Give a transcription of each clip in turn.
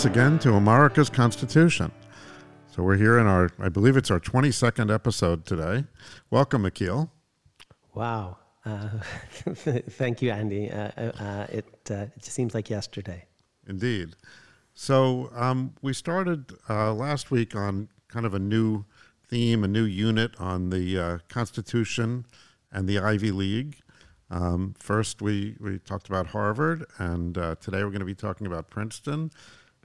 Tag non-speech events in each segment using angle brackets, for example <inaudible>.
once again to America's Constitution. So we're here in our, I believe it's our 22nd episode today. Welcome, Akhil. Wow. Uh, <laughs> thank you, Andy. Uh, uh, it, uh, it just seems like yesterday. Indeed. So um, we started uh, last week on kind of a new theme, a new unit on the uh, Constitution and the Ivy League. Um, first, we, we talked about Harvard, and uh, today we're going to be talking about Princeton.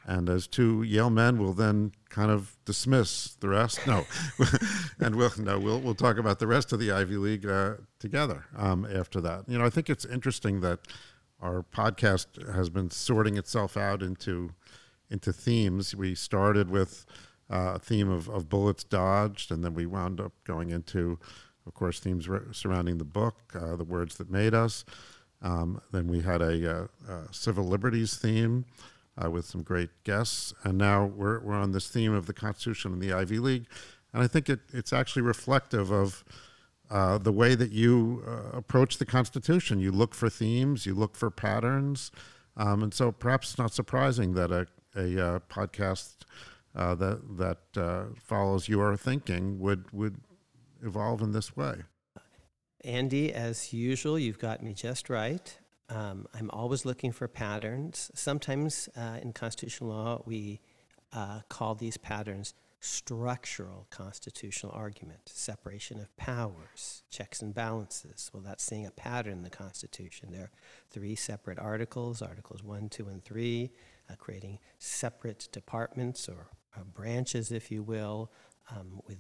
And as two Yale men, we'll then kind of dismiss the rest. No, <laughs> and we'll no, we'll we'll talk about the rest of the Ivy League uh, together um, after that. You know, I think it's interesting that our podcast has been sorting itself out into into themes. We started with uh, a theme of, of bullets dodged, and then we wound up going into of course, themes re- surrounding the book, uh, the words that made us. Um, then we had a, uh, civil liberties theme uh, with some great guests, and now we're we're on this theme of the Constitution and the Ivy League, and I think it, it's actually reflective of. Uh, the way that you uh, approach the Constitution, you look for themes, you look for patterns, um, and so perhaps it's not surprising that a, a uh, podcast that that follows your thinking would would evolve in this way. Andy, as usual, you've got me just right. Um, I'm always looking for patterns. Sometimes uh, in constitutional law, we uh, call these patterns structural constitutional argument, separation of powers, checks and balances. Well, that's seeing a pattern in the Constitution. There are three separate articles, Articles 1, 2, and 3, uh, creating separate departments or uh, branches, if you will, um, with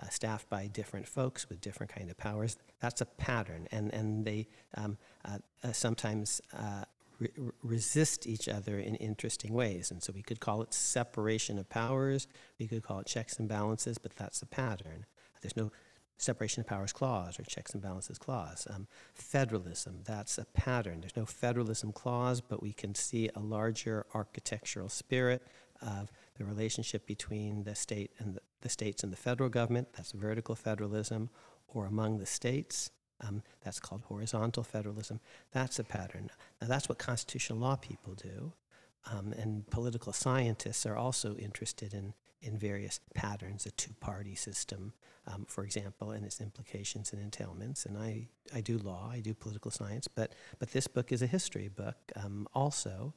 uh, staffed by different folks with different kind of powers. That's a pattern, and and they um, uh, uh, sometimes uh, re- resist each other in interesting ways. And so we could call it separation of powers. We could call it checks and balances, but that's a pattern. There's no separation of powers clause or checks and balances clause. Um, federalism, that's a pattern. There's no federalism clause, but we can see a larger architectural spirit of the relationship between the state and the, the states and the federal government, that's vertical federalism, or among the states, um, that's called horizontal federalism. That's a pattern. Now, that's what constitutional law people do. Um, and political scientists are also interested in, in various patterns, a two party system, um, for example, and its implications and entailments. And I, I do law, I do political science, but, but this book is a history book um, also.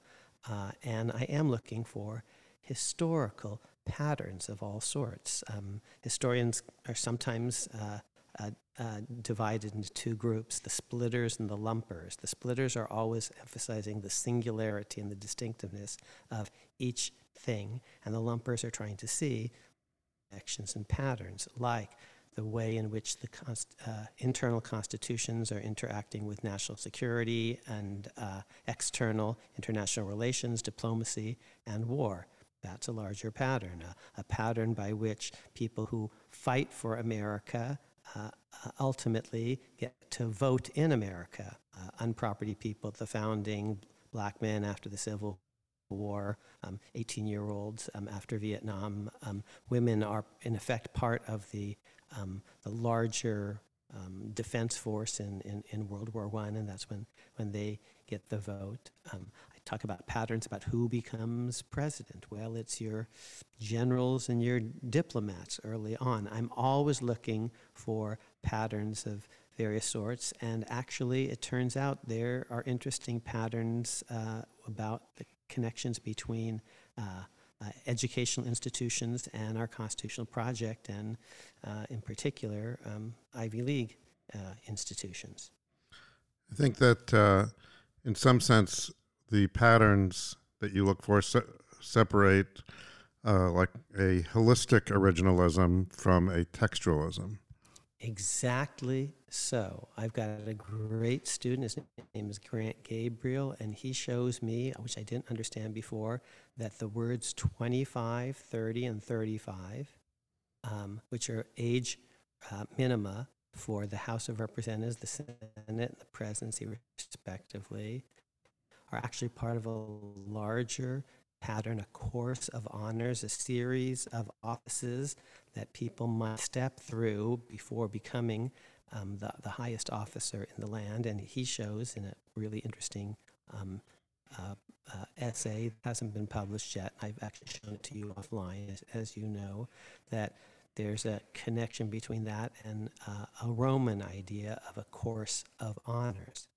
Uh, and I am looking for historical patterns of all sorts. Um, historians are sometimes uh, uh, uh, divided into two groups the splitters and the lumpers. The splitters are always emphasizing the singularity and the distinctiveness of each thing, and the lumpers are trying to see connections and patterns like the way in which the const- uh, internal constitutions are interacting with national security and uh, external international relations, diplomacy, and war. That's a larger pattern, a, a pattern by which people who fight for America uh, uh ultimately get to vote in America. Uh, unproperty people the founding, black men after the Civil War, 18 um, year olds um, after Vietnam. Um, women are, in effect, part of the, um, the larger um, defense force in, in, in World War I, and that's when, when they get the vote. Talk about patterns about who becomes president. Well, it's your generals and your diplomats early on. I'm always looking for patterns of various sorts, and actually, it turns out there are interesting patterns uh, about the connections between. Uh, uh, educational institutions and our constitutional project, and uh, in particular, um, Ivy League uh, institutions. I think that, uh, in some sense, the patterns that you look for se- separate uh, like a holistic originalism from a textualism. Exactly so. I've got a great student. His name is Grant Gabriel, and he shows me, which I didn't understand before, that the words 25, 30, and 35, um, which are age uh, minima for the House of Representatives, the Senate, and the presidency, respectively, are actually part of a larger pattern, a course of honors, a series of offices that people must step through before becoming um, the, the highest officer in the land. And he shows in a really interesting um, uh, uh, essay that hasn't been published yet. I've actually shown it to you offline, as, as you know, that there's a connection between that and uh, a Roman idea of a course of honors.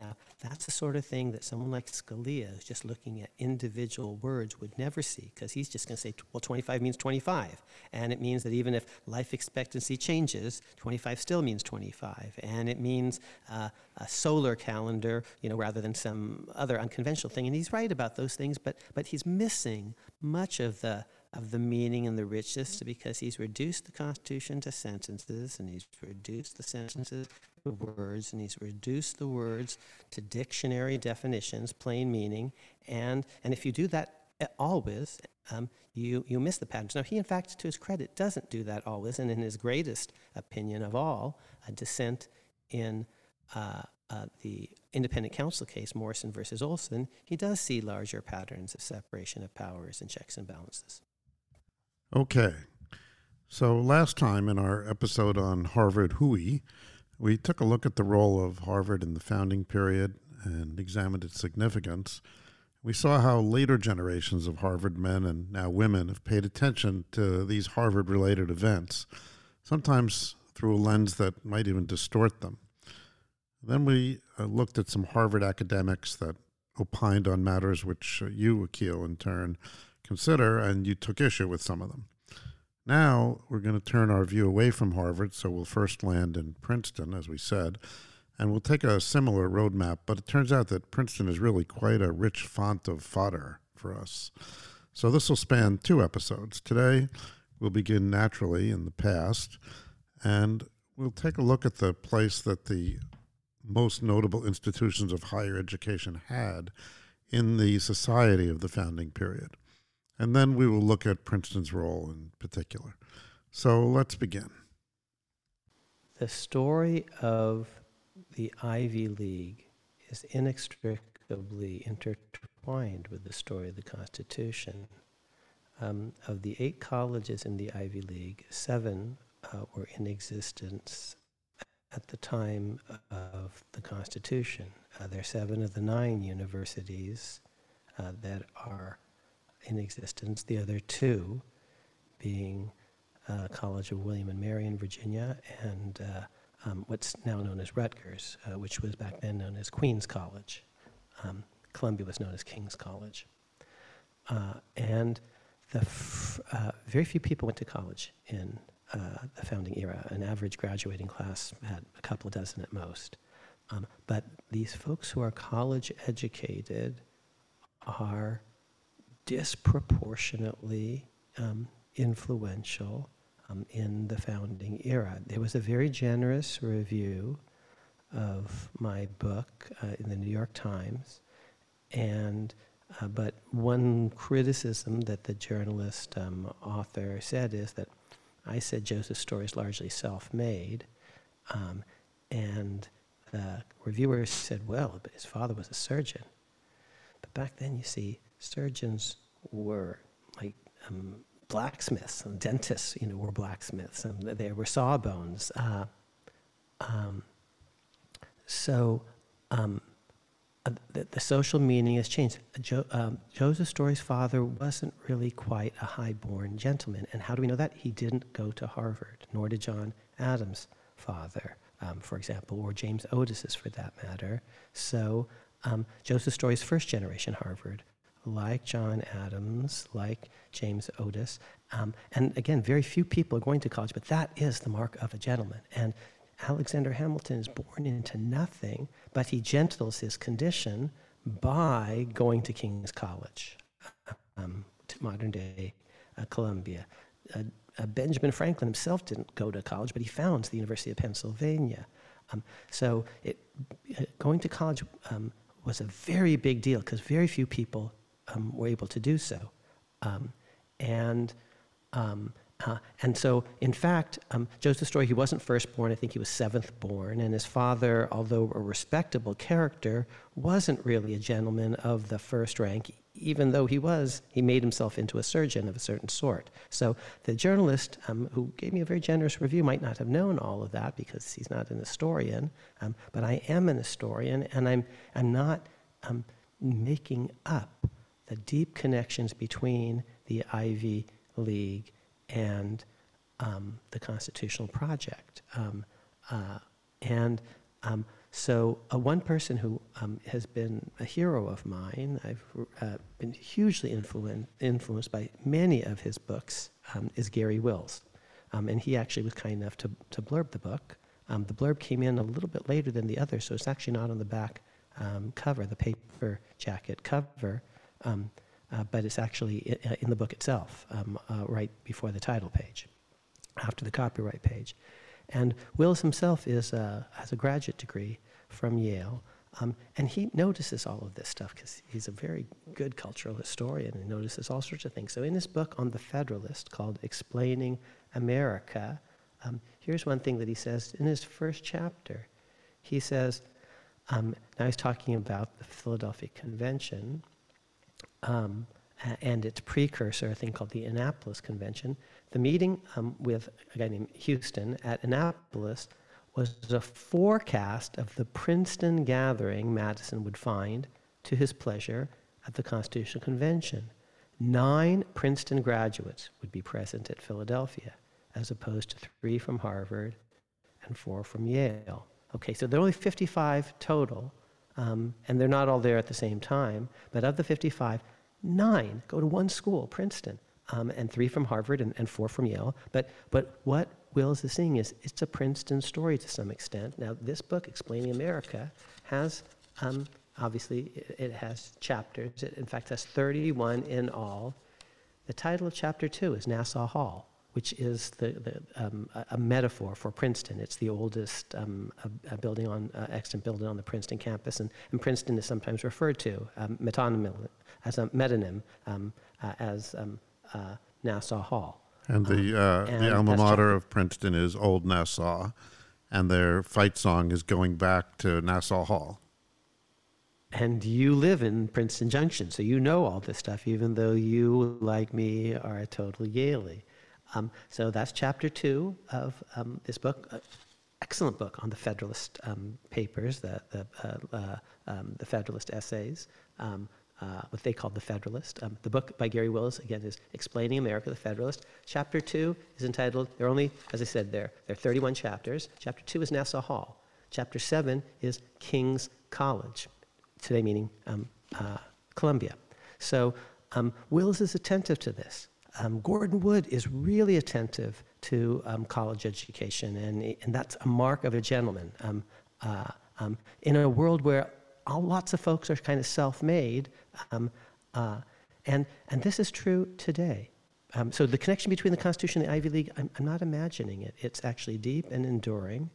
Now, that's the sort of thing that someone like Scalia, who's just looking at individual words, would never see, because he's just going to say, well, 25 means 25. And it means that even if life expectancy changes, 25 still means 25. And it means uh, a solar calendar, you know, rather than some other unconventional thing. And he's right about those things, but, but he's missing much of the of the meaning and the richness because he's reduced the Constitution to sentences and he's reduced the sentences to words and he's reduced the words to dictionary definitions, plain meaning. And, and if you do that always, um, you, you miss the patterns. Now, he, in fact, to his credit, doesn't do that always. And in his greatest opinion of all, a dissent in uh, uh, the independent counsel case, Morrison versus Olson, he does see larger patterns of separation of powers and checks and balances. Okay. So last time in our episode on Harvard Hui, we took a look at the role of Harvard in the founding period and examined its significance. We saw how later generations of Harvard men and now women have paid attention to these Harvard related events, sometimes through a lens that might even distort them. Then we uh, looked at some Harvard academics that opined on matters which uh, you, Akhil, in turn, consider, and you took issue with some of them. Now we're going to turn our view away from Harvard, so we'll first land in Princeton, as we said, and we'll take a similar roadmap, but it turns out that Princeton is really quite a rich font of fodder for us. So this will span two episodes. Today, we'll begin naturally in the past, and we'll take a look at the place that the most notable institutions of higher education had in the society of the founding period. And then we will look at Princeton's role in particular. So let's begin. The story of the Ivy League is inextricably intertwined with the story of the Constitution. Um, of the eight colleges in the Ivy League, seven uh, were in existence at the time of the Constitution. Uh, there are seven of the nine universities uh, that are in existence, the other two being uh, College of William and Mary in Virginia and uh, um, what's now known as Rutgers, uh, which was back then known as Queens College. Um, Columbia was known as King's College. Uh, and the f- uh, very few people went to college in uh, the founding era. An average graduating class had a couple dozen at most. Um, but these folks who are college educated are disproportionately um, influential um, in the founding era. There was a very generous review of my book uh, in the New York Times, and uh, but one criticism that the journalist um, author said is that I said Joseph's story is largely self-made, um, and the reviewer said, "Well, but his father was a surgeon." But back then, you see, surgeons were like um, blacksmiths and dentists, you know, were blacksmiths, and they were sawbones. Uh, um, so um, uh, the, the, social meaning has changed. Jo, um, Joseph Story's father wasn't really quite a high-born gentleman, and how do we know that? He didn't go to Harvard, nor did John Adams' father, um, for example, or James Otis's for that matter. So um, Joseph Story's first generation Harvard like John Adams, like James Otis. Um, and again, very few people are going to college, but that is the mark of a gentleman. And Alexander Hamilton is born into nothing, but he gentles his condition by going to King's College, um, to modern day uh, Columbia. Uh, uh, Benjamin Franklin himself didn't go to college, but he founds the University of Pennsylvania. Um, so it, uh, going to college um, was a very big deal because very few people um, were able to do so. Um, and, um, uh, and so, in fact, um, Joseph Story, he wasn't firstborn, I think he was seventh born, and his father, although a respectable character, wasn't really a gentleman of the first rank, even though he was, he made himself into a surgeon of a certain sort. So the journalist um, who gave me a very generous review might not have known all of that because he's not an historian, um, but I am an historian, and I'm, I'm not making up the deep connections between the Ivy League and um, the Constitutional Project. Um, uh, and um, so, uh, one person who um, has been a hero of mine, I've uh, been hugely influen- influenced by many of his books, um, is Garry Wills. Um, and he actually was kind enough to, to blurb the book. The blurb came in a little bit later than the others, so it's actually not on the back cover, the paper jacket cover, um, uh, but it's actually i- in the book itself, um, uh, right before the title page, after the copyright page. And Willis himself is, uh, has a graduate degree from Yale, um, and he notices all of this stuff because he's a very good cultural historian and notices all sorts of things. So, in his book on the Federalist called Explaining America, um, here's one thing that he says in his first chapter. He says, um, now he's talking about the Philadelphia Convention um, and its precursor, a thing called the Annapolis Convention. The meeting um, with a guy named Houston at Annapolis was a forecast of the Princeton gathering Madison would find to his pleasure at the Constitutional Convention. Nine Princeton graduates would be present at Philadelphia, as opposed to three from Harvard and four from Yale. Okay, so there are only 55 total, um, and they're not all there at the same time, but of the 55, nine go to one school, Princeton, um, and three from Harvard and, and four from Yale. But, but what Wills is seeing is it's a Princeton story to some extent. Now, this book, Explaining America, has um, obviously it, it has chapters. It, in fact, has 31 in all. The title of chapter two is Nassau Hall, which is the, the, um, a, metaphor for Princeton. It's the oldest um, a, a building on uh, extant building on the Princeton campus, and, and Princeton is sometimes referred to um, metonym, as a metonym um, uh, as um, uh, Nassau Hall. And the uh, and the alma mater of Princeton is Old Nassau, and their fight song is going back to Nassau Hall. And you live in Princeton Junction, so you know all this stuff, even though you, like me, are a total Yaley. Um, so that's chapter two of um, this book. Uh, excellent book on the Federalist um, papers, the, the, uh, uh, um, the Federalist essays, um, uh, what they called the Federalist. Um, the book by Garry Willis, again, is Explaining America, the Federalist. Chapter two is entitled, there are only, as I said, there, there are 31 chapters. Chapter two is Nassau Hall. Chapter seven is King's College today meaning uh, Columbia. So Wills is attentive to this. Um, Gordon Wood is really attentive to um, college education, and, and that's a mark of a gentleman. Um, uh, um, in a world where all, lots of folks are kind of self made, um, uh, and, and this is true today. So the connection between the Constitution and the Ivy League, I'm, I'm not imagining it. It's actually deep and enduring.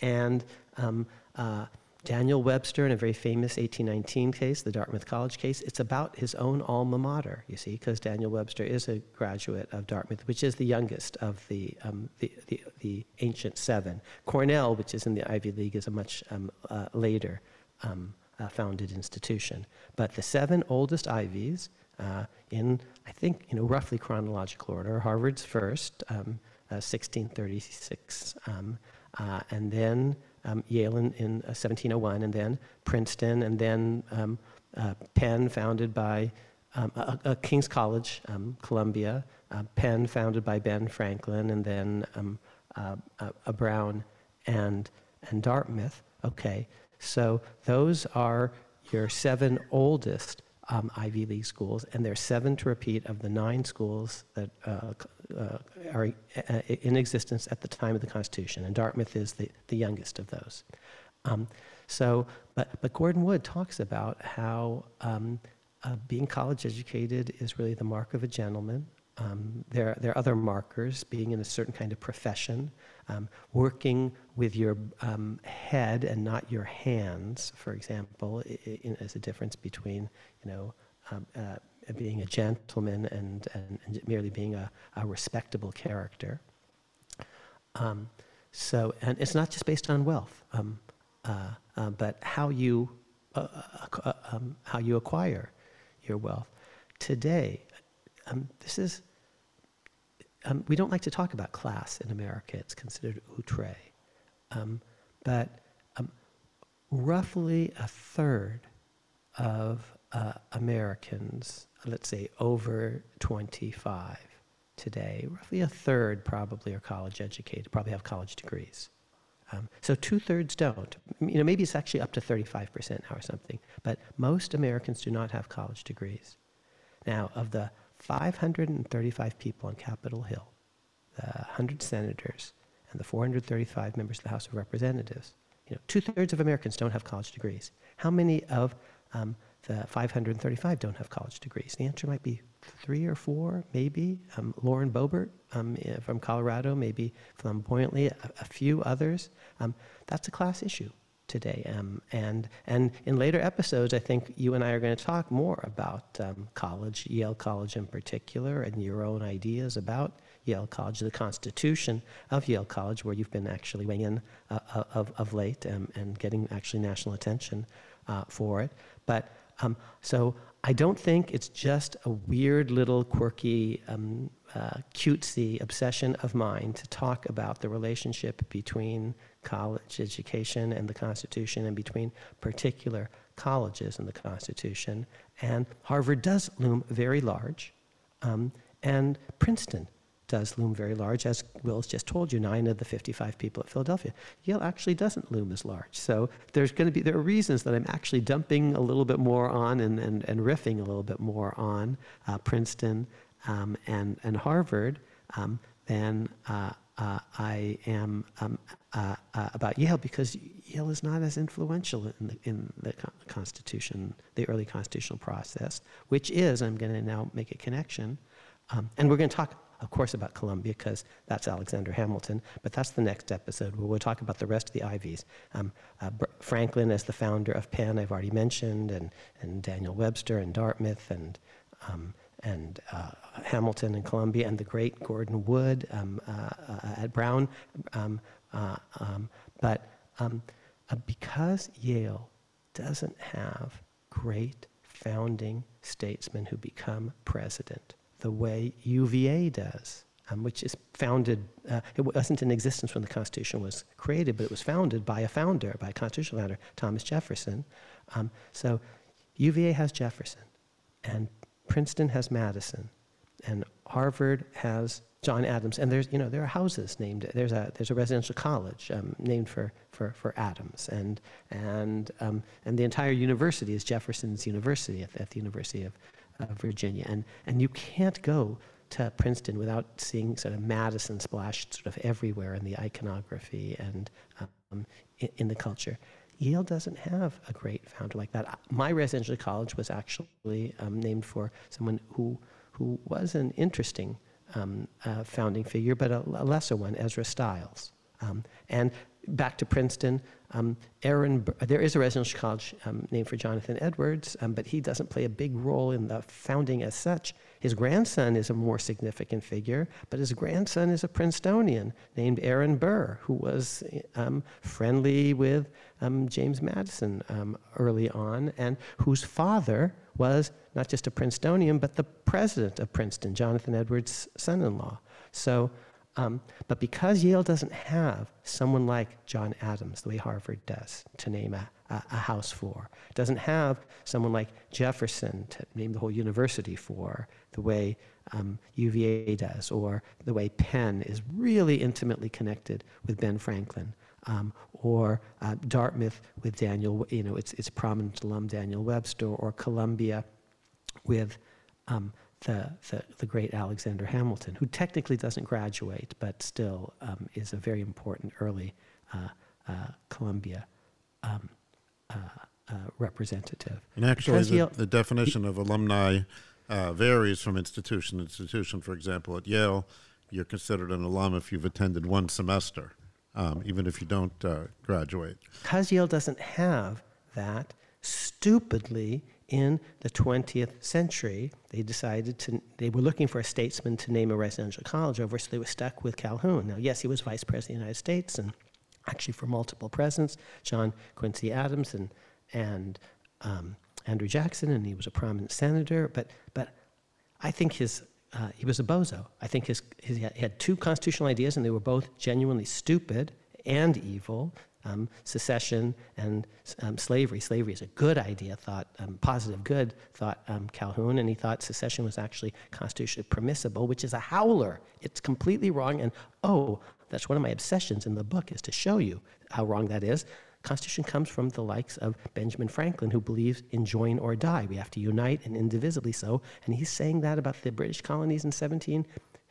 And um, uh, Daniel Webster, in a very famous 1819 case, the Dartmouth College case, it's about his own alma mater, you see, because Daniel Webster is a graduate of Dartmouth, which is the youngest of the, um, the, the, the, ancient seven. Cornell, which is in the Ivy League, is a much um, uh, later um, uh, founded institution. But the seven oldest Ivies, uh, in, I think, you know, roughly chronological order, Harvard's first, um, 1636, um, uh, and then um, Yale in, in uh, 1701, and then Princeton, and then um, uh, Penn, founded by um, a, a King's College, um, Columbia, uh, Penn, founded by Ben Franklin, and then um, uh, a Brown and, and Dartmouth. Okay, so those are your seven oldest um, Ivy League schools, and there are seven to repeat of the nine schools that uh, uh, are uh, in existence at the time of the Constitution, and Dartmouth is the, the youngest of those. Um, so, but, but Gordon Wood talks about how um, uh, being college educated is really the mark of a gentleman. Um, there, there are other markers, being in a certain kind of profession, um, working with your um, head and not your hands, for example, is a difference between, you know, um, uh, being a gentleman and, and, and merely being a, a respectable character. Um, so, and it's not just based on wealth, um, uh, uh, but how you, uh, uh, um, how you acquire your wealth. Today, this is um, we don't like to talk about class in America. It's considered outre. Um, but um, roughly a third of uh, Americans, let's say over 25 today, roughly a third probably are college educated, probably have college degrees. Um, so two thirds don't. You know, maybe it's actually up to 35% now or something, but most Americans do not have college degrees. Now, of the 535 people on Capitol Hill, the 100 senators, and the 435 members of the House of Representatives, you know, two thirds of Americans don't have college degrees. How many of um, the 535 don't have college degrees? The answer might be three or four, maybe. Um, Lauren Boebert um, eh, from Colorado, maybe flamboyantly, a, a few others. Um, that's a class issue today. Um, and, and in later episodes, I think you and I are going to talk more about um, college, Yale College in particular, and your own ideas about Yale College, the constitution of Yale College, where you've been actually weighing in uh, uh of, of late and, and getting actually national attention uh, for it. But um, so I don't think it's just a weird little quirky, um, uh, cutesy obsession of mine to talk about the relationship between college education and the Constitution and between particular colleges and the Constitution. And Harvard does loom very large, um, and Princeton does loom very large, as Wills just told you, nine of the 55 people at Philadelphia. Yale actually doesn't loom as large. So there's going to be, there are reasons that I'm actually dumping a little bit more on and, and, and riffing a little bit more on uh, Princeton um, and, and Harvard um, than uh, uh, I am um, uh, uh, about Yale because Yale is not as influential in the, in the Constitution, the early constitutional process, which is, I'm going to now make a connection, um, and we're going to talk of course, about Columbia because that's Alexander Hamilton, but that's the next episode where we'll talk about the rest of the Ivies. Um, uh, Franklin as the founder of Penn, I've already mentioned, and, and Daniel Webster and Dartmouth and, um, and uh, Hamilton and Columbia, and the great Gordon Wood um, uh, uh at Brown. Um, uh, um, but um, uh, because Yale doesn't have great founding statesmen who become president, the way UVA does, um, which is founded, uh, it wasn't in existence when the Constitution was created, but it was founded by a founder, by a constitutional founder, Thomas Jefferson. Um, so UVA has Jefferson, and Princeton has Madison, and Harvard has John Adams, and there's you know there are houses named there's a there's a residential college um, named for, for, for Adams, and and um, and the entire university is Jefferson's University at, at the University of uh, Virginia. And, and you can't go to Princeton without seeing sort of Madison splashed sort of everywhere in the iconography and um, in, in, the culture. Yale doesn't have a great founder like that. My residential college was actually um, named for someone who, who was an interesting um, uh, founding figure, but a, a, lesser one, Ezra Stiles. Um, and back to Princeton, um, Aaron, there is a residential college um, named for Jonathan Edwards, um, but he doesn't play a big role in the founding as such. His grandson is a more significant figure, but his grandson is a Princetonian named Aaron Burr, who was um, friendly with um, James Madison um, early on, and whose father was not just a Princetonian, but the president of Princeton, Jonathan Edwards' son in law. So um, but because Yale doesn't have someone like John Adams, the way Harvard does, to name a, a, a, house for, doesn't have someone like Jefferson to name the whole university for, the way um, UVA does, or the way Penn is really intimately connected with Ben Franklin, um, or uh, Dartmouth with Daniel, you know, its, its prominent alum Daniel Webster, or Columbia with um, the, the, the, great Alexander Hamilton, who technically doesn't graduate, but still um, is a very important early uh, uh, Columbia um, uh, uh representative. And actually, the, the, definition of alumni uh, varies from institution to institution. For example, at Yale, you're considered an alum if you've attended one semester, um, even if you don't uh, graduate. Because Yale doesn't have that, stupidly, in the 20th century, they decided to, they were looking for a statesman to name a residential college over, so they were stuck with Calhoun. Now, yes, he was vice president of the United States, and actually for multiple presidents, John Quincy Adams and, and um, Andrew Jackson, and he was a prominent senator, but, but I think his, uh, he was a bozo. I think his, his, he had two constitutional ideas, and they were both genuinely stupid and evil. Um, secession and um, slavery. Slavery is a good idea, thought um, positive good, thought um, Calhoun, and he thought secession was actually constitutionally permissible, which is a howler. It's completely wrong. And oh, that's one of my obsessions in the book is to show you how wrong that is. Constitution comes from the likes of Benjamin Franklin, who believes in join or die. We have to unite and indivisibly so. And he's saying that about the British colonies in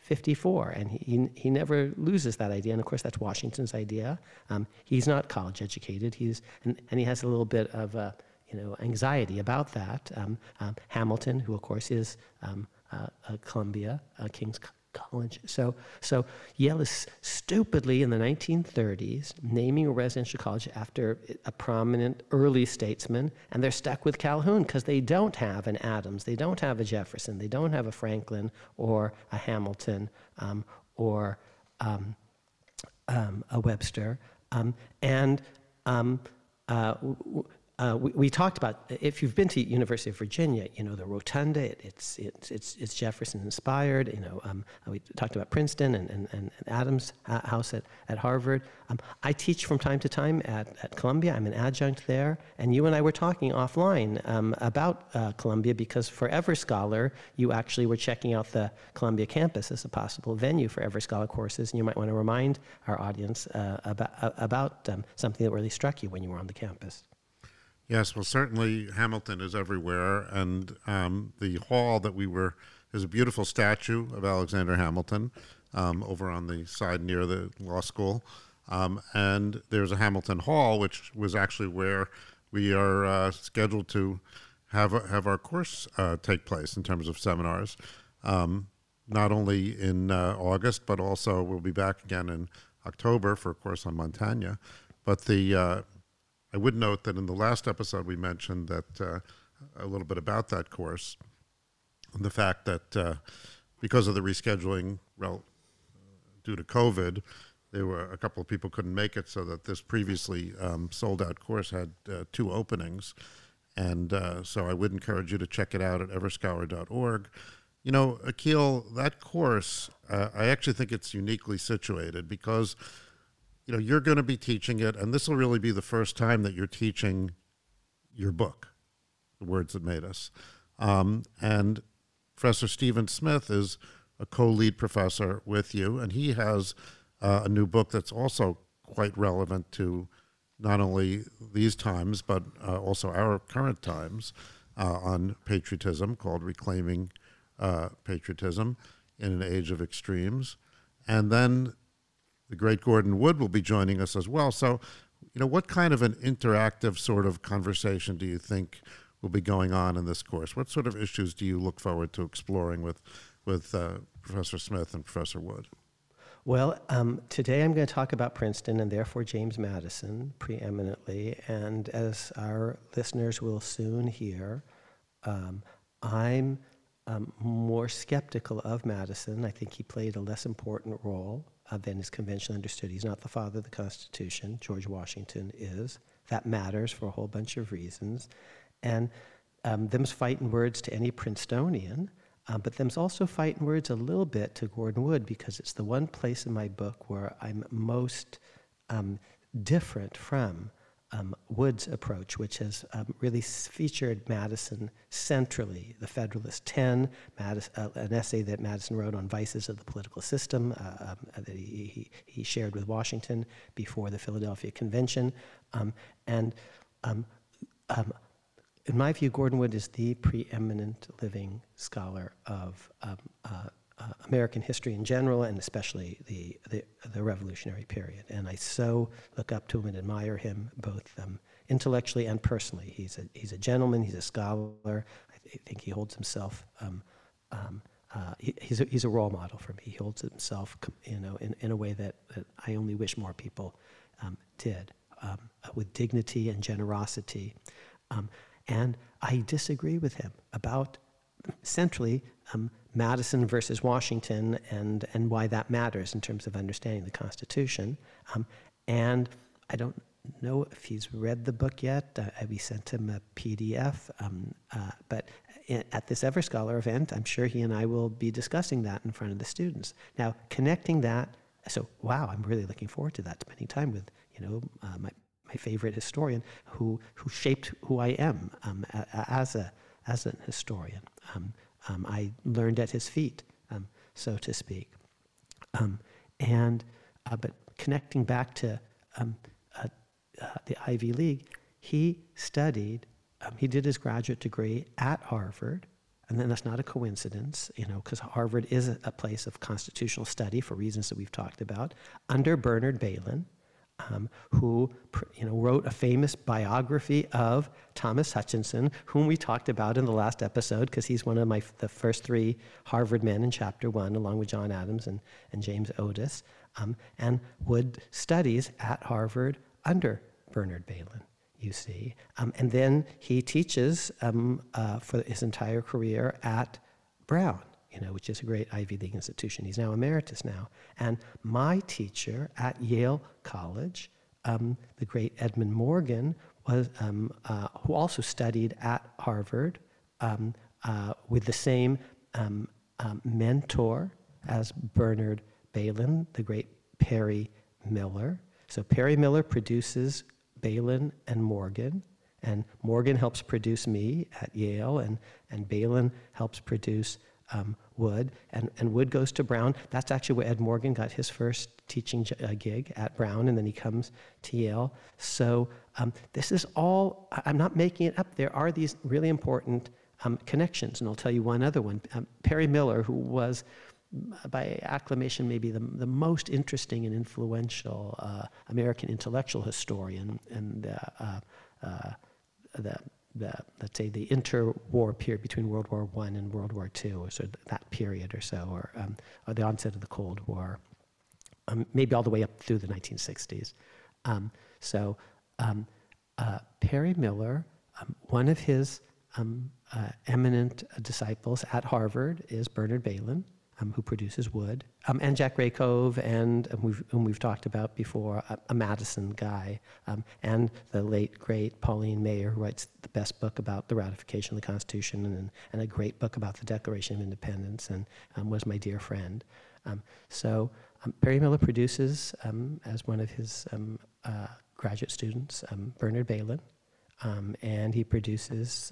1754. And he, he never loses that idea. And of course, that's Washington's idea. Um, he's not college educated. He's, and, and he has a little bit of uh, you know, anxiety about that. Um, um, Hamilton, who of course is um, uh, uh, Columbia, uh, King's college. So, so Yale is stupidly in the 1930s naming a residential college after a prominent early statesman, and they're stuck with Calhoun because they don't have an Adams, they don't have a Jefferson, they don't have a Franklin or a Hamilton um, or um, um, a Webster. Um, and um, uh, w- uh, we, we, talked about if you've been to University of Virginia, you know the rotunda. It, it's, it's it's it's Jefferson inspired. You know, um, we talked about Princeton and, and, and Adams House at, at Harvard. Um, I teach from time to time at, at Columbia. I'm an adjunct there, and you and I were talking offline um, about uh, Columbia because for Ever Scholar, you actually were checking out the Columbia campus as a possible venue for Ever Scholar courses, and you might want to remind our audience uh, about about um, something that really struck you when you were on the campus. Yes, well, certainly Hamilton is everywhere, and um, the hall that we were there's a beautiful statue of Alexander Hamilton um, over on the side near the law school, um, and there's a Hamilton Hall, which was actually where we are uh, scheduled to have have our course uh, take place in terms of seminars, um, not only in uh, August but also we'll be back again in October for a course on Montaigne. But the uh, I would note that in the last episode we mentioned that uh, a little bit about that course and the fact that uh, because of the rescheduling, well, due to COVID, there were a couple of people couldn't make it, so that this previously um, sold out course had uh, two openings. And uh, so I would encourage you to check it out at everscholar.org. You know, Akhil, that course, uh, I actually think it's uniquely situated because you know, you're going to be teaching it, and this will really be the first time that you're teaching your book, The Words That Made Us. Um, and Professor Stephen Smith is a co lead professor with you, and he has uh, a new book that's also quite relevant to not only these times, but uh, also our current times uh, on patriotism called Reclaiming uh, Patriotism in an Age of Extremes. And then the great Gordon Wood will be joining us as well. So, you know, what kind of an interactive sort of conversation do you think will be going on in this course? What sort of issues do you look forward to exploring with, with uh, Professor Smith and Professor Wood? Well, um, today I'm going to talk about Princeton and therefore James Madison preeminently. And as our listeners will soon hear, um, I'm um, more skeptical of Madison. I think he played a less important role uh, than is conventionally understood. He's not the father of the Constitution. George Washington is. That matters for a whole bunch of reasons. And um, them's fighting words to any Princetonian, uh, but them's also fighting words a little bit to Gordon Wood because it's the one place in my book where I'm most um, different from um, Wood's approach, which has um, really featured Madison centrally. The Federalist 10, Madison, uh, an essay that Madison wrote on vices of the political system uh, um, that he, he, he, shared with Washington before the Philadelphia Convention. Um, and um, um, in my view, Gordon Wood is the preeminent living scholar of uh, uh, American history in general, and especially the, the, the Revolutionary period. And I so look up to him and admire him both um, intellectually and personally. He's a he's a gentleman. He's a scholar. I, th- think he holds himself. Um, um, uh, he, he's, a, he's a role model for me. He holds himself, you know, in, in a way that, that I only wish more people um, did, um, with dignity and generosity. Um, and I disagree with him about centrally Madison versus Washington and, and why that matters in terms of understanding the Constitution. Um, and I don't know if he's read the book yet. Uh, we sent him a PDF. Um, uh, but at this Ever Scholar event, I'm sure he and I will be discussing that in front of the students. Now, connecting that, so wow, I'm really looking forward to that, spending time with you know uh, my my favorite historian who, who shaped who I am um, as, a, as an historian. Um, um, I learned at his feet, um, so to speak. Um, and, uh, but connecting back to um, uh, uh, the Ivy League, he studied, he did his graduate degree at Harvard. And then that's not a coincidence, you know, because Harvard is a, a, place of constitutional study for reasons that we've talked about, under Bernard Bailyn, um, who you know, wrote a famous biography of Thomas Hutchinson, whom we talked about in the last episode because he's one of my, the first three Harvard men in chapter one, along with John Adams and, and James Otis, um, and Wood studies at Harvard under Bernard Bailyn. You see, um, and then he teaches um, uh, for his entire career at Brown you know, which is a great Ivy League institution. He's now emeritus now. And my teacher at Yale College, um, the great Edmund Morgan, was, um, uh, who also studied at Harvard um, uh, with the same um, um, mentor as Bernard Bailyn, the great Perry Miller. So Perry Miller produces Bailyn and Morgan, and Morgan helps produce me at Yale, and, and Bailyn helps produce um, Wood, and, and Wood goes to Brown. That's actually where Ed Morgan got his first teaching uh, gig at Brown, and then he comes to Yale. So um, this is all, I'm not making it up. There are these really important um, connections, and I'll tell you one other one. Um, Perry Miller, who was by acclamation, maybe the, the most interesting and influential uh, American intellectual historian, and uh, uh, uh the the let's say the interwar period between World War One and World War Two, or so that period or so, or, um, or the onset of the Cold War, um, maybe all the way up through the 1960s. Um, so um, uh, Perry Miller, um, one of his um, uh, eminent disciples at Harvard is Bernard Bailyn um, who produces Wood, um, and Jack Rakove, and um, we've, whom we've talked about before, a, a Madison guy, um, and the late, great Pauline Maier, who writes the best book about the ratification of the Constitution and, and a great book about the Declaration of Independence, and um, was my dear friend. Um, so Perry Miller produces, as one of his uh, graduate students, Bernard Bailyn, and he produces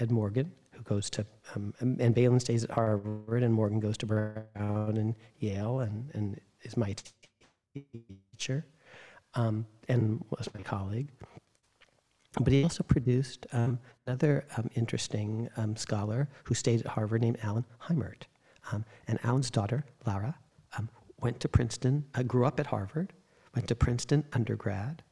Ed Morgan, who goes to, um, and Bailyn stays at Harvard, and Morgan goes to Brown and Yale, and, and is my teacher, um, and was my colleague. But he also produced um, another um, interesting um, scholar who stayed at Harvard named Alan Heimert. Um, and Alan's daughter, Lara, went to Princeton, uh, grew up at Harvard, went to Princeton undergrad.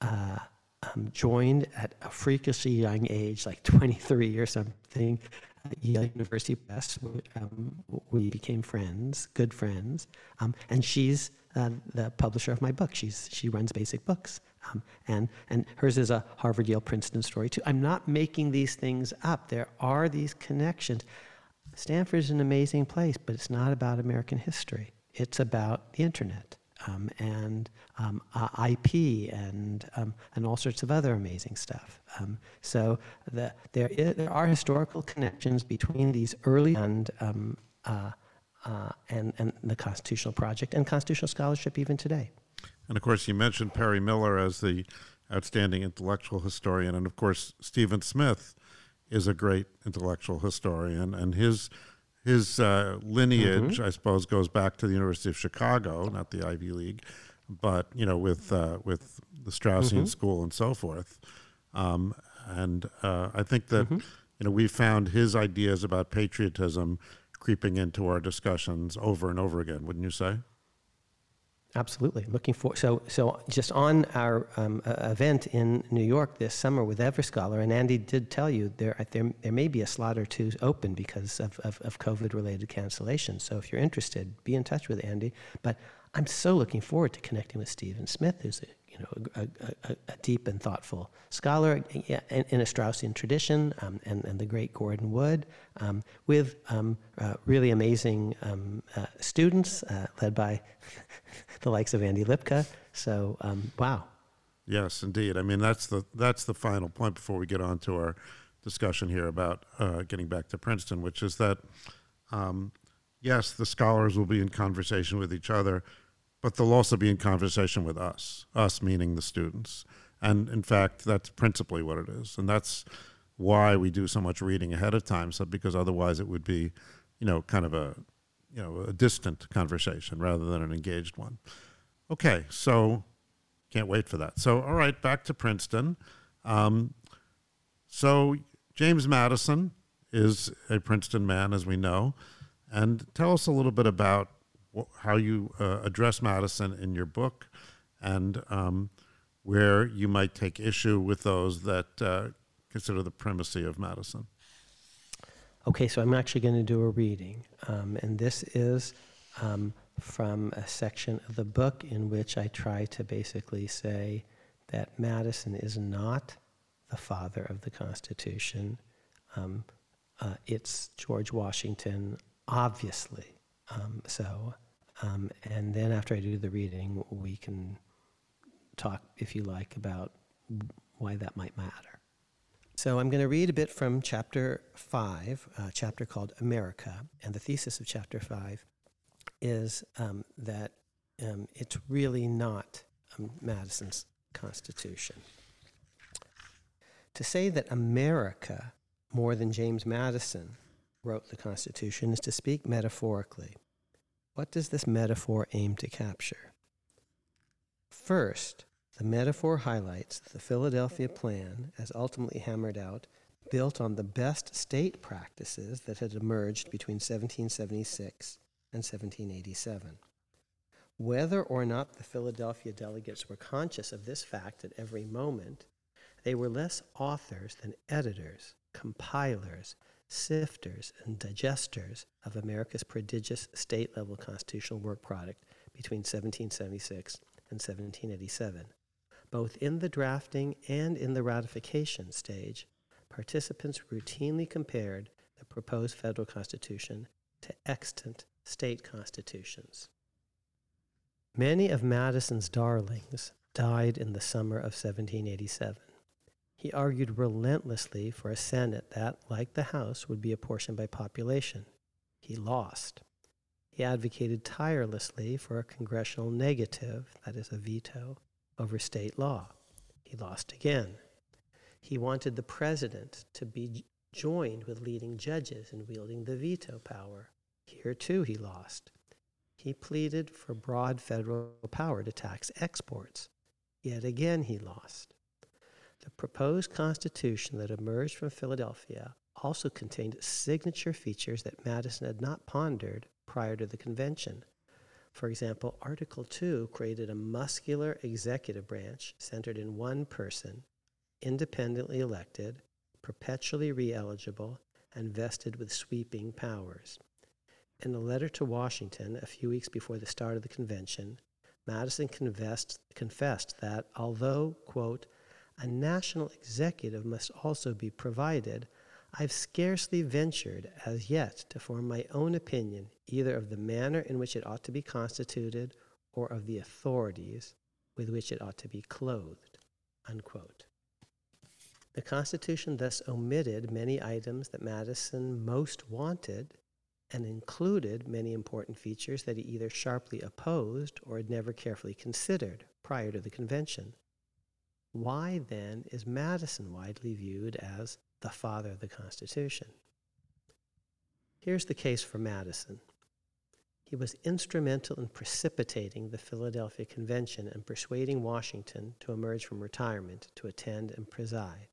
Uh, um, joined at a freakishly young age, like <laughs> 23 or something, at Yale University Press. Um, we became friends, good friends, um, and she's uh, the publisher of my book. She's she runs Basic Books, um, and and hers is a Harvard, Yale, Princeton story too. I'm not making these things up. There are these connections. Stanford is an amazing place, but it's not about American history. It's about the internet um, and um, uh, IP and, um, and all sorts of other amazing stuff. Um, so the, there, is, there are historical connections between these early and, um, uh, uh, and, and the Constitutional Project and constitutional scholarship even today. And of course, you mentioned Perry Miller as the outstanding intellectual historian, and of course, Stephen Smith is a great intellectual historian, and his his uh, lineage, mm-hmm. I suppose, goes back to the University of Chicago, not the Ivy League, but you know, with uh, with the Straussian mm-hmm. school and so forth. Um, and uh, I think that mm-hmm. you know we found his ideas about patriotism creeping into our discussions over and over again. Wouldn't you say? Absolutely. Looking for so so just on our um, uh, event in New York this summer with Everscholar, and Andy did tell you there there, there may be a slot or two open because of, of, of COVID related cancellations. So if you're interested, be in touch with Andy. But I'm so looking forward to connecting with Stephen Smith, who's a you know, a, a, a deep and thoughtful scholar in, a Straussian tradition, um, and, and the great Gordon Wood, um, with um, uh, really amazing um, uh, students uh, led by <laughs> the likes of Andy Lipka. So, um, wow. Yes, indeed. I mean, that's the that's the final point before we get on to our discussion here about uh, getting back to Princeton, which is that um, yes, the scholars will be in conversation with each other but they'll also be in conversation with us, us meaning the students. And in fact, that's principally what it is. And that's why we do so much reading ahead of time, so because otherwise it would be, you know, kind of a, you know, a distant conversation rather than an engaged one. Okay, so can't wait for that. So, all right, back to Princeton. Um, so, James Madison is a Princeton man, as we know. And tell us a little bit about how you uh, address Madison in your book and um, where you might take issue with those that uh, consider the primacy of Madison. Okay, so I'm actually going to do a reading, um, and this is um, from a section of the book in which I try to basically say that Madison is not the father of the Constitution. Um, uh, it's George Washington, obviously. Um, so, um, and then after I do the reading, we can talk, if you like, about why that might matter. So I'm going to read a bit from chapter 5, a chapter called America. And the thesis of chapter 5 is um, that um, it's really not um, Madison's Constitution. To say that America, more than James Madison, wrote the Constitution is to speak metaphorically. What does this metaphor aim to capture? First, the metaphor highlights that the Philadelphia Plan, as ultimately hammered out, built on the best state practices that had emerged between 1776 and 1787. Whether or not the Philadelphia delegates were conscious of this fact at every moment, they were less authors than editors, compilers, sifters, and digesters of America's prodigious state level constitutional work product between 1776 and 1787. Both in the drafting and in the ratification stage, participants routinely compared the proposed federal constitution to extant state constitutions. Many of Madison's darlings died in the summer of 1787. He argued relentlessly for a Senate that, like the House, would be apportioned by population. He lost. He advocated tirelessly for a congressional negative, that is, a veto, over state law. He lost again. He wanted the president to be joined with leading judges in wielding the veto power. Here too he lost. He pleaded for broad federal power to tax exports. Yet again he lost. The proposed constitution that emerged from Philadelphia also contained signature features that Madison had not pondered prior to the convention. For example, Article 2 created a muscular executive branch centered in one person, independently elected, perpetually re eligible, and vested with sweeping powers. In a letter to Washington a few weeks before the start of the convention, Madison confessed, confessed that although, quote, a national executive must also be provided, I've scarcely ventured as yet to form my own opinion either of the manner in which it ought to be constituted or of the authorities with which it ought to be clothed. Unquote. The Constitution thus omitted many items that Madison most wanted and included many important features that he either sharply opposed or had never carefully considered prior to the convention. Why then is Madison widely viewed as the father of the Constitution? Here's the case for Madison. He was instrumental in precipitating the Philadelphia Convention and persuading Washington to emerge from retirement to attend and preside.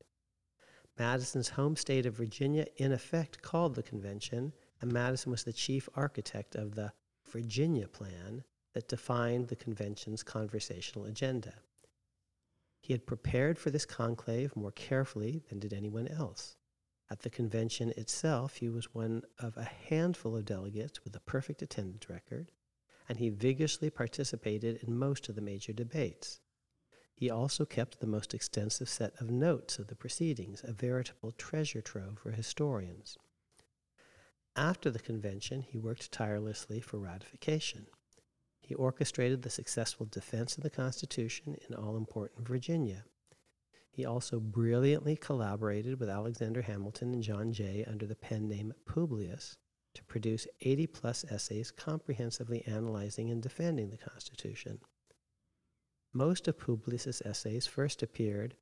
Madison's home state of Virginia, in effect, called the convention, and Madison was the chief architect of the Virginia Plan that defined the convention's conversational agenda. He had prepared for this conclave more carefully than did anyone else. At the convention itself, he was one of a handful of delegates with a perfect attendance record, and he vigorously participated in most of the major debates. He also kept the most extensive set of notes of the proceedings, a veritable treasure trove for historians. After the convention, he worked tirelessly for ratification. He orchestrated the successful defense of the Constitution in all important Virginia. He also brilliantly collaborated with Alexander Hamilton and John Jay under the pen name Publius to produce 80 plus essays comprehensively analyzing and defending the Constitution. Most of Publius's essays first appeared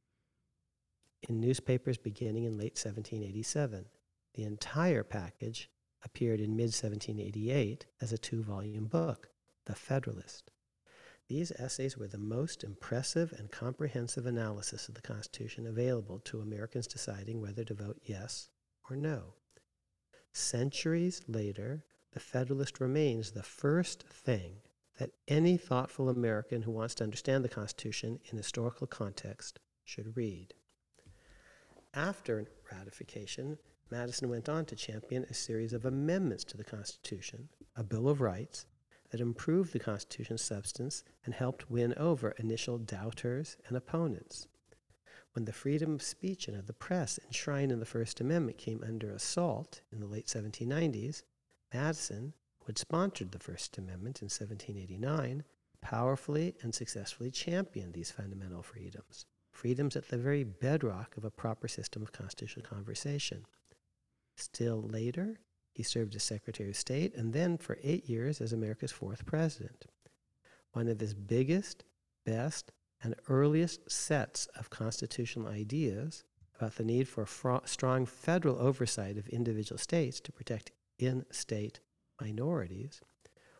in newspapers beginning in late 1787. The entire package appeared in mid 1788 as a two volume book, The Federalist. These essays were the most impressive and comprehensive analysis of the Constitution available to Americans deciding whether to vote yes or no. Centuries later, the Federalist remains the first thing that any thoughtful American who wants to understand the Constitution in historical context should read. After ratification, Madison went on to champion a series of amendments to the Constitution, a Bill of Rights, that improved the Constitution's substance and helped win over initial doubters and opponents. When the freedom of speech and of the press enshrined in the First Amendment came under assault in the late 1790s, Madison, who had sponsored the First Amendment in 1789, powerfully and successfully championed these fundamental freedoms, freedoms at the very bedrock of a proper system of constitutional conversation. Still later, he served as Secretary of State and then for eight years as America's fourth president. One of his biggest, best, and earliest sets of constitutional ideas about the need for strong federal oversight of individual states to protect in state minorities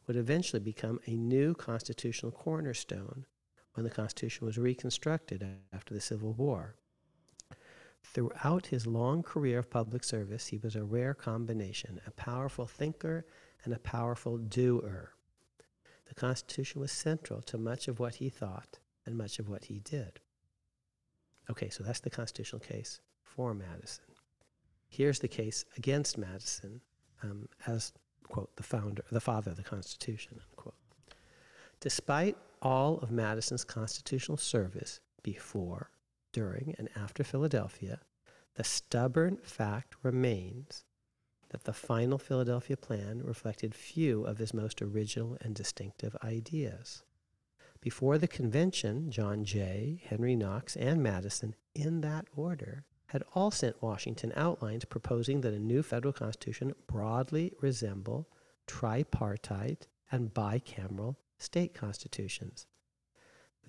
would eventually become a new constitutional cornerstone when the Constitution was reconstructed after the Civil War. Throughout his long career of public service, he was a rare combination a powerful thinker and a powerful doer. The Constitution was central to much of what he thought and much of what he did. Okay, so that's the constitutional case for Madison. Here's the case against Madison um, as, quote, the founder, the father of the Constitution, unquote. Despite all of Madison's constitutional service before, during, and after Philadelphia, the stubborn fact remains that the final Philadelphia plan reflected few of his most original and distinctive ideas. Before the convention, John Jay, Henry Knox, and Madison, in that order, had all sent Washington outlines proposing that a new federal constitution broadly resemble tripartite and bicameral state constitutions.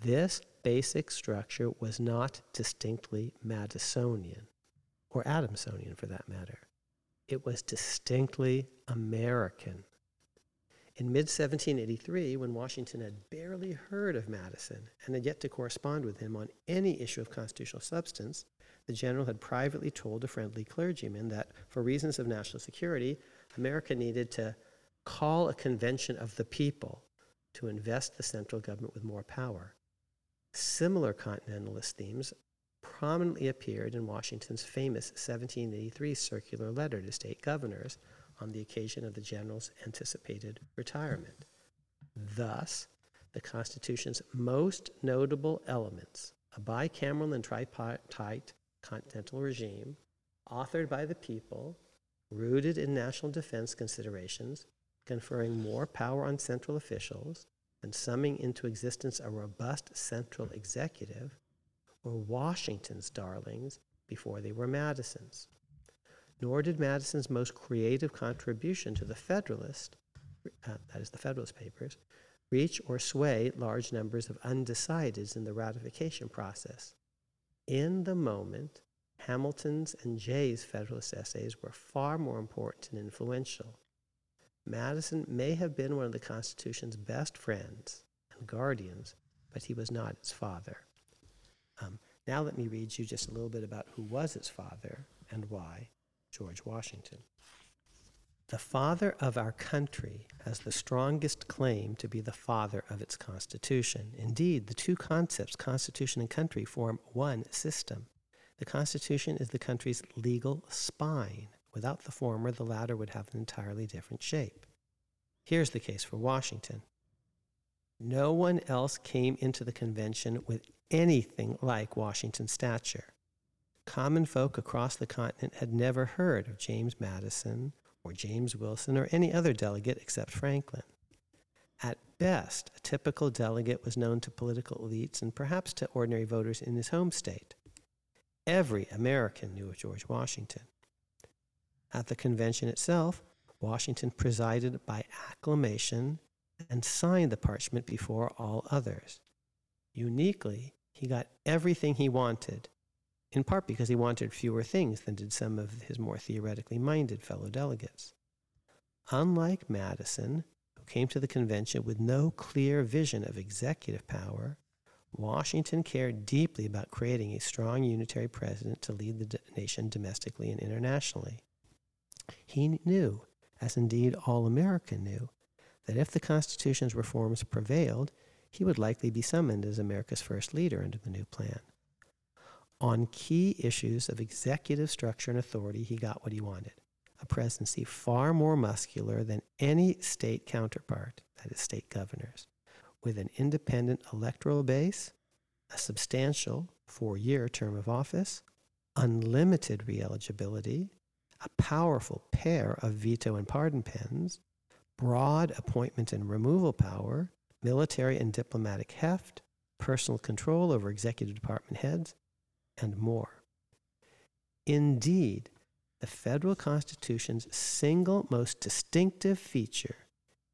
This basic structure was not distinctly Madisonian, or Adamsonian for that matter. It was distinctly American. In mid 1783, when Washington had barely heard of Madison and had yet to correspond with him on any issue of constitutional substance, the general had privately told a friendly clergyman that, for reasons of national security, America needed to call a convention of the people to invest the central government with more power. Similar continentalist themes prominently appeared in Washington's famous 1783 circular letter to state governors on the occasion of the general's anticipated retirement. Thus, the Constitution's most notable elements, a bicameral and tripartite continental regime, authored by the people, rooted in national defense considerations, conferring more power on central officials, and summing into existence a robust central executive, were Washington's darlings before they were Madison's nor did Madison's most creative contribution to the Federalist, uh, that is, the Federalist Papers, reach or sway large numbers of undecideds in the ratification process. In the moment, Hamilton's and Jay's Federalist essays were far more important and influential. Madison may have been one of the Constitution's best friends and guardians, but he was not its father. Um, now, let me read you just a little bit about who was its father and why. George Washington. The father of our country has the strongest claim to be the father of its Constitution. Indeed, the two concepts, Constitution and country, form one system. The Constitution is the country's legal spine. Without the former, the latter would have an entirely different shape. Here's the case for Washington. No one else came into the convention with anything like Washington's stature common folk across the continent had never heard of James Madison or James Wilson or any other delegate except Franklin. At best, a typical delegate was known to political elites and perhaps to ordinary voters in his home state. Every American knew of George Washington. At the convention itself, Washington presided by acclamation and signed the parchment before all others. Uniquely, he got everything he wanted, in part because he wanted fewer things than did some of his more theoretically minded fellow delegates. Unlike Madison, who came to the convention with no clear vision of executive power, Washington cared deeply about creating a strong unitary president to lead the nation domestically and internationally. He knew, as indeed all America knew, that if the Constitution's reforms prevailed, he would likely be summoned as America's first leader under the new plan. On key issues of executive structure and authority, he got what he wanted a presidency far more muscular than any state counterpart, that is, state governors, with an independent electoral base, a substantial four year term of office, unlimited re eligibility, a powerful pair of veto and pardon pens, broad appointment and removal power, military and diplomatic heft, personal control over executive department heads, and more. Indeed, the federal Constitution's single most distinctive feature,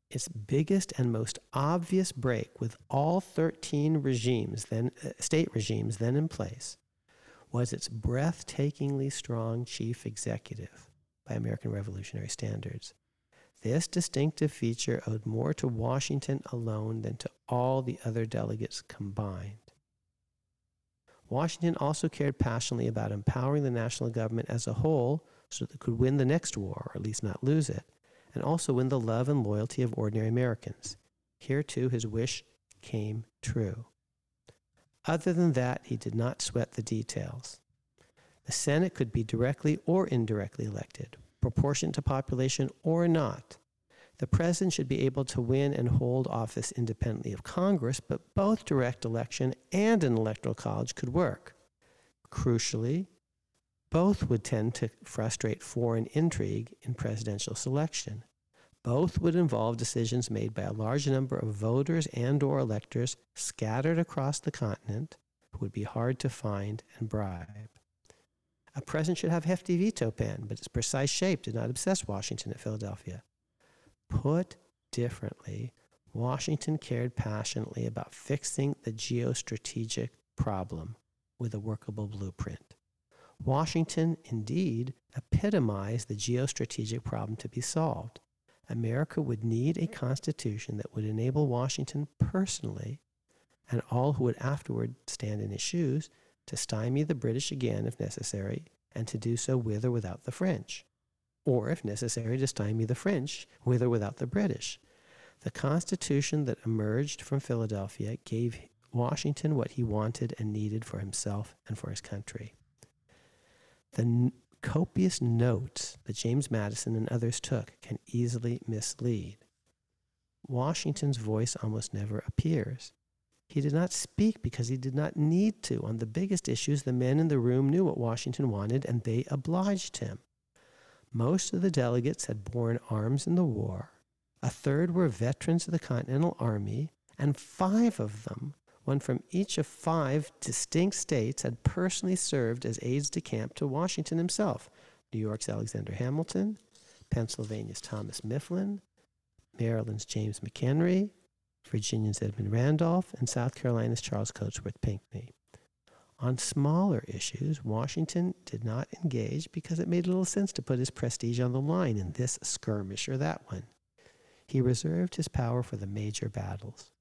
its biggest and most obvious break with all 13 regimes then, uh, state regimes then in place, was its breathtakingly strong chief executive by American revolutionary standards. This distinctive feature owed more to Washington alone than to all the other delegates combined. Washington also cared passionately about empowering the national government as a whole so that it could win the next war, or at least not lose it, and also win the love and loyalty of ordinary Americans. Here, too, his wish came true. Other than that, he did not sweat the details. The Senate could be directly or indirectly elected, proportionate to population or not. The president should be able to win and hold office independently of Congress, but both direct election and an electoral college could work. Crucially, both would tend to frustrate foreign intrigue in presidential selection. Both would involve decisions made by a large number of voters and or electors scattered across the continent who would be hard to find and bribe. A president should have hefty veto pen, but its precise shape did not obsess Washington at Philadelphia. Put differently, Washington cared passionately about fixing the geostrategic problem with a workable blueprint. Washington, indeed, epitomized the geostrategic problem to be solved. America would need a constitution that would enable Washington personally and all who would afterward stand in his shoes to stymie the British again if necessary, and to do so with or without the French, or if necessary, to stymie the French with or without the British. The Constitution that emerged from Philadelphia gave Washington what he wanted and needed for himself and for his country. The copious notes that James Madison and others took can easily mislead. Washington's voice almost never appears. He did not speak because he did not need to. On the biggest issues, the men in the room knew what Washington wanted and they obliged him. Most of the delegates had borne arms in the war. A third were veterans of the Continental Army, and five of them, one from each of five distinct states, had personally served as aides de camp to Washington himself New York's Alexander Hamilton, Pennsylvania's Thomas Mifflin, Maryland's James McHenry, Virginia's Edmund Randolph, and South Carolina's Charles Cotesworth Pinckney. On smaller issues, Washington did not engage because it made little sense to put his prestige on the line in this skirmish or that one. He reserved his power for the major battles.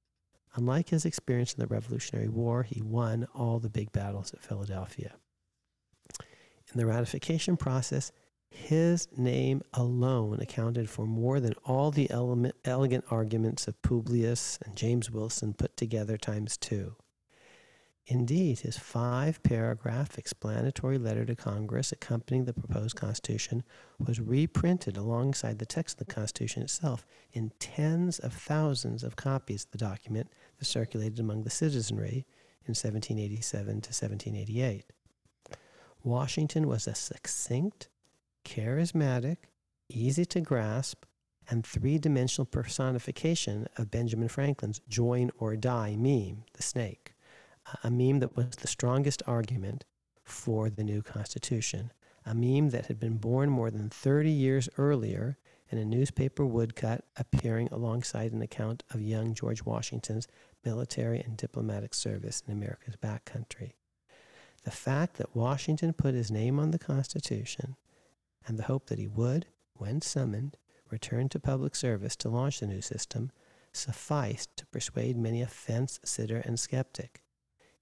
Unlike his experience in the Revolutionary War, he won all the big battles at Philadelphia. In the ratification process, his name alone accounted for more than all the element, elegant arguments of Publius and James Wilson put together times two. Indeed, his five paragraph explanatory letter to Congress accompanying the proposed Constitution was reprinted alongside the text of the Constitution itself in tens of thousands of copies of the document that circulated among the citizenry in 1787 to 1788. Washington was a succinct, charismatic, easy to grasp, and three dimensional personification of Benjamin Franklin's join or die meme, the snake, a meme that was the strongest argument for the new Constitution, a meme that had been born more than 30 years earlier in a newspaper woodcut appearing alongside an account of young George Washington's military and diplomatic service in America's backcountry. The fact that Washington put his name on the Constitution and the hope that he would, when summoned, return to public service to launch the new system sufficed to persuade many a fence sitter and skeptic.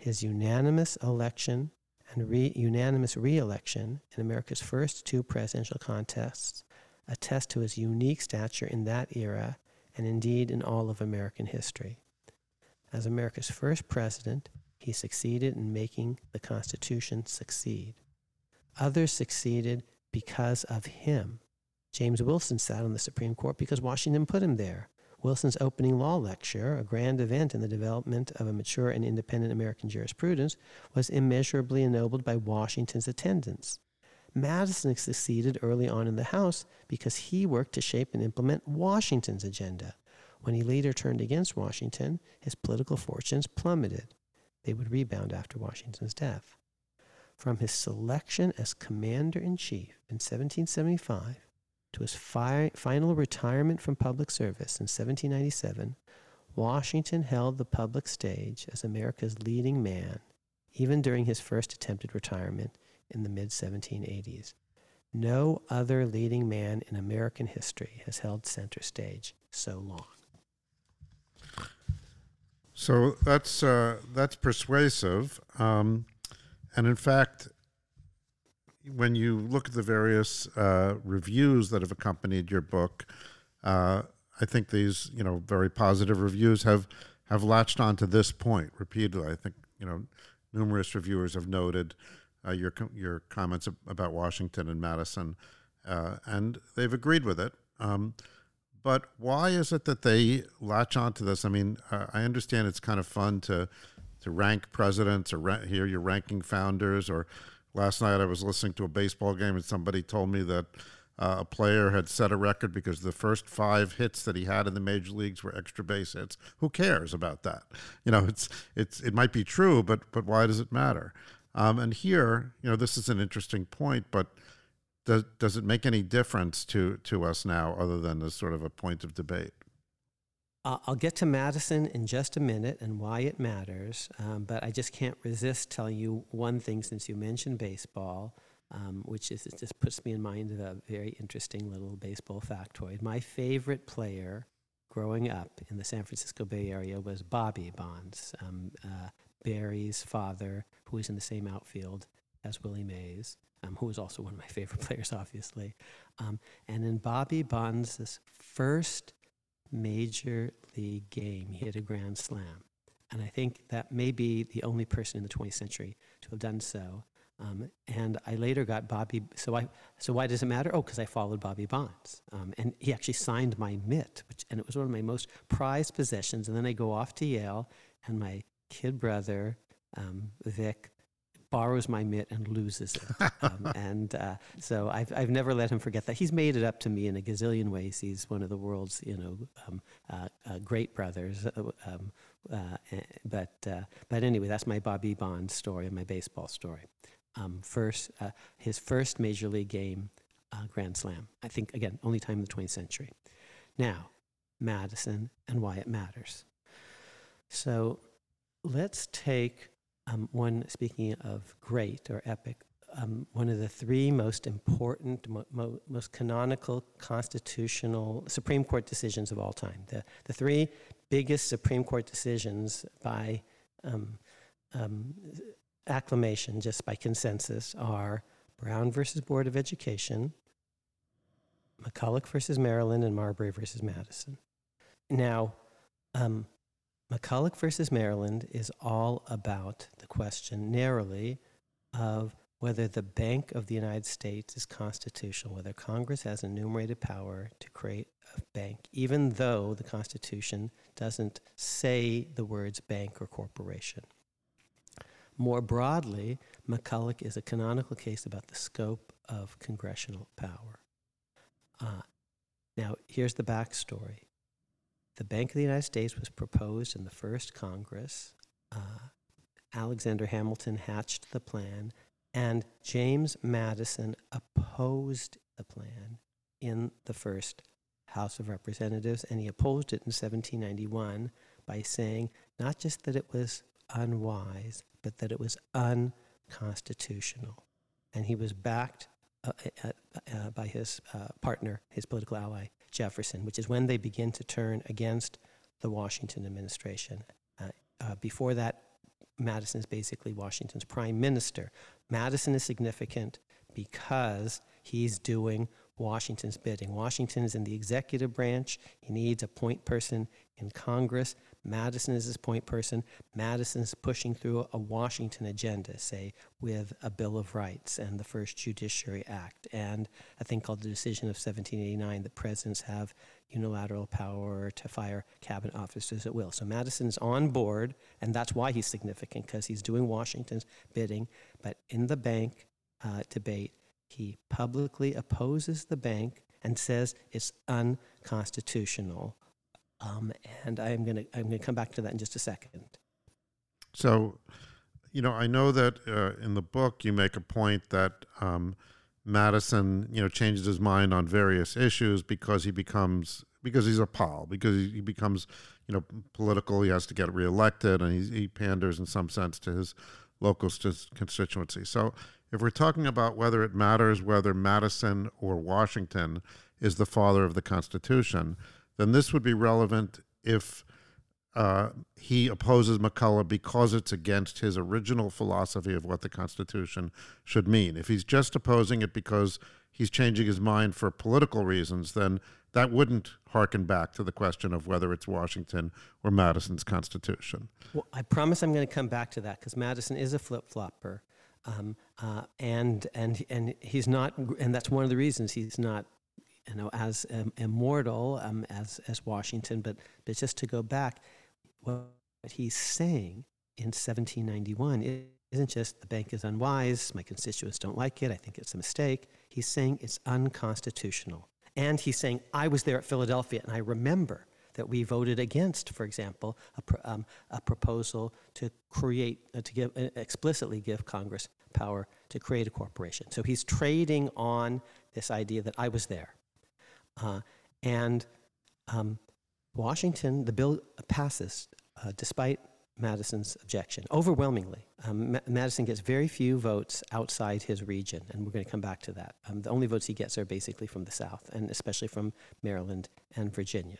His unanimous election and re- unanimous re-election in America's first two presidential contests attest to his unique stature in that era and indeed in all of American history. As America's first president, he succeeded in making the Constitution succeed. Others succeeded because of him. James Wilson sat on the Supreme Court because Washington put him there. Wilson's opening law lecture, a grand event in the development of a mature and independent American jurisprudence, was immeasurably ennobled by Washington's attendance. Madison succeeded early on in the House because he worked to shape and implement Washington's agenda. When he later turned against Washington, his political fortunes plummeted. They would rebound after Washington's death. From his selection as commander in chief in 1775 to his fi- final retirement from public service in 1797, Washington held the public stage as America's leading man, even during his first attempted retirement in the mid 1780s. No other leading man in American history has held center stage so long. So that's uh, that's persuasive, um, and in fact, when you look at the various uh, reviews that have accompanied your book, uh, I think these you know very positive reviews have have latched on to this point repeatedly. I think you know numerous reviewers have noted uh, your your comments about Washington and Madison, uh, and they've agreed with it. Um, but why is it that they latch onto this? I mean, I understand it's kind of fun to to rank presidents or ra- hear your ranking founders. Or last night I was listening to a baseball game and somebody told me that uh, a player had set a record because the first five hits that he had in the major leagues were extra base hits. Who cares about that? You know, it's it's it might be true, but but why does it matter? Um, and here, you know, this is an interesting point, but does does it make any difference to to us now, other than as sort of a point of debate? I'll get to Madison in just a minute and why it matters, um, but I just can't resist telling you one thing since you mentioned baseball, um, which is it just puts me in mind of a very interesting little baseball factoid. My favorite player growing up in the San Francisco Bay Area was Bobby Bonds, um, uh, Barry's father, who was in the same outfield as Willie Mays um, who was also one of my <laughs> favorite players, obviously. Um, and in Bobby Bonds' first major league game, he hit a grand slam. And I think that may be the only person in the 20th century to have done so. Um, and I later got Bobby. So I. So why does it matter? Oh, because I followed Bobby Bonds, um, and he actually signed my mitt, which and it was one of my most prized possessions. And then I go off to Yale, and my kid brother um, Vic borrows my mitt and loses it. <laughs> Um, and uh, so I've, I've never let him forget that. He's made it up to me in a gazillion ways. He's one of the world's, you know, um, uh, uh, great brothers. Uh, um, uh, eh, but, uh, but anyway, that's my Bobby Bonds story, and my baseball story. Um, first, his first major league game, Grand Slam. I think, again, only time in the 20th century. Now, Madison and why it matters. So let's take um, one, speaking of great or epic, um, one of the three most important, mo- mo- most canonical constitutional Supreme Court decisions of all time. The, the three biggest Supreme Court decisions by um, um acclamation, just by consensus, are Brown versus Board of Education, McCulloch versus Maryland, and Marbury versus Madison. Now, um, McCulloch versus Maryland is all about the question narrowly of whether the Bank of the United States is constitutional, whether Congress has enumerated power to create a bank, even though the Constitution doesn't say the words bank or corporation. More broadly, McCulloch is a canonical case about the scope of congressional power. Uh, now, here's the backstory. The Bank of the United States was proposed in the first Congress. Uh, Alexander Hamilton hatched the plan, and James Madison opposed the plan in the first House of Representatives, and he opposed it in 1791 by saying not just that it was unwise, but that it was unconstitutional. And he was backed uh, uh, uh, by his uh, partner, his political ally, Jefferson, which is when they begin to turn against the Washington administration. Uh, uh, before that, Madison is basically Washington's prime minister. Madison is significant because he's doing Washington's bidding. Washington is in the executive branch. He needs a point person in Congress. Madison is his point person. Madison is pushing through a Washington agenda, say, with a Bill of Rights and the first Judiciary Act, and a thing called the Decision of 1789 that presidents have unilateral power to fire cabinet officers at will. So Madison's on board, and that's why he's significant, because he's doing Washington's bidding. But in the bank uh, debate, he publicly opposes the bank and says it's unconstitutional. Um, and I'm going to I'm to come back to that in just a second. So, you know, I know that uh, in the book you make a point that um, Madison, you know, changes his mind on various issues because he becomes because he's a pol because he, he becomes, you know, political. He has to get reelected, and he, he panders in some sense to his local st- constituency. So, if we're talking about whether it matters whether Madison or Washington is the father of the Constitution, then this would be relevant if uh, he opposes McCulloch because it's against his original philosophy of what the Constitution should mean. If he's just opposing it because he's changing his mind for political reasons, then that wouldn't harken back to the question of whether it's Washington or Madison's Constitution. Well, I promise I'm going to come back to that because Madison is a flip flopper. Um, uh, and and and he's not, and that's one of the reasons he's not, you know, as um, immortal um, as as Washington. But but just to go back, what he's saying in 1791 isn't just the bank is unwise. My constituents don't like it. I think it's a mistake. He's saying it's unconstitutional, and he's saying I was there at Philadelphia and I remember that we voted against, for example, a, um, a proposal to create, uh, to give, uh, explicitly give Congress power to create a corporation. So he's trading on this idea that I was there. Uh, and um, Washington, the bill passes uh, despite Madison's objection, overwhelmingly. Um, Ma- Madison gets very few votes outside his region, and we're going to come back to that. Um, the only votes he gets are basically from the South, and especially from Maryland and Virginia.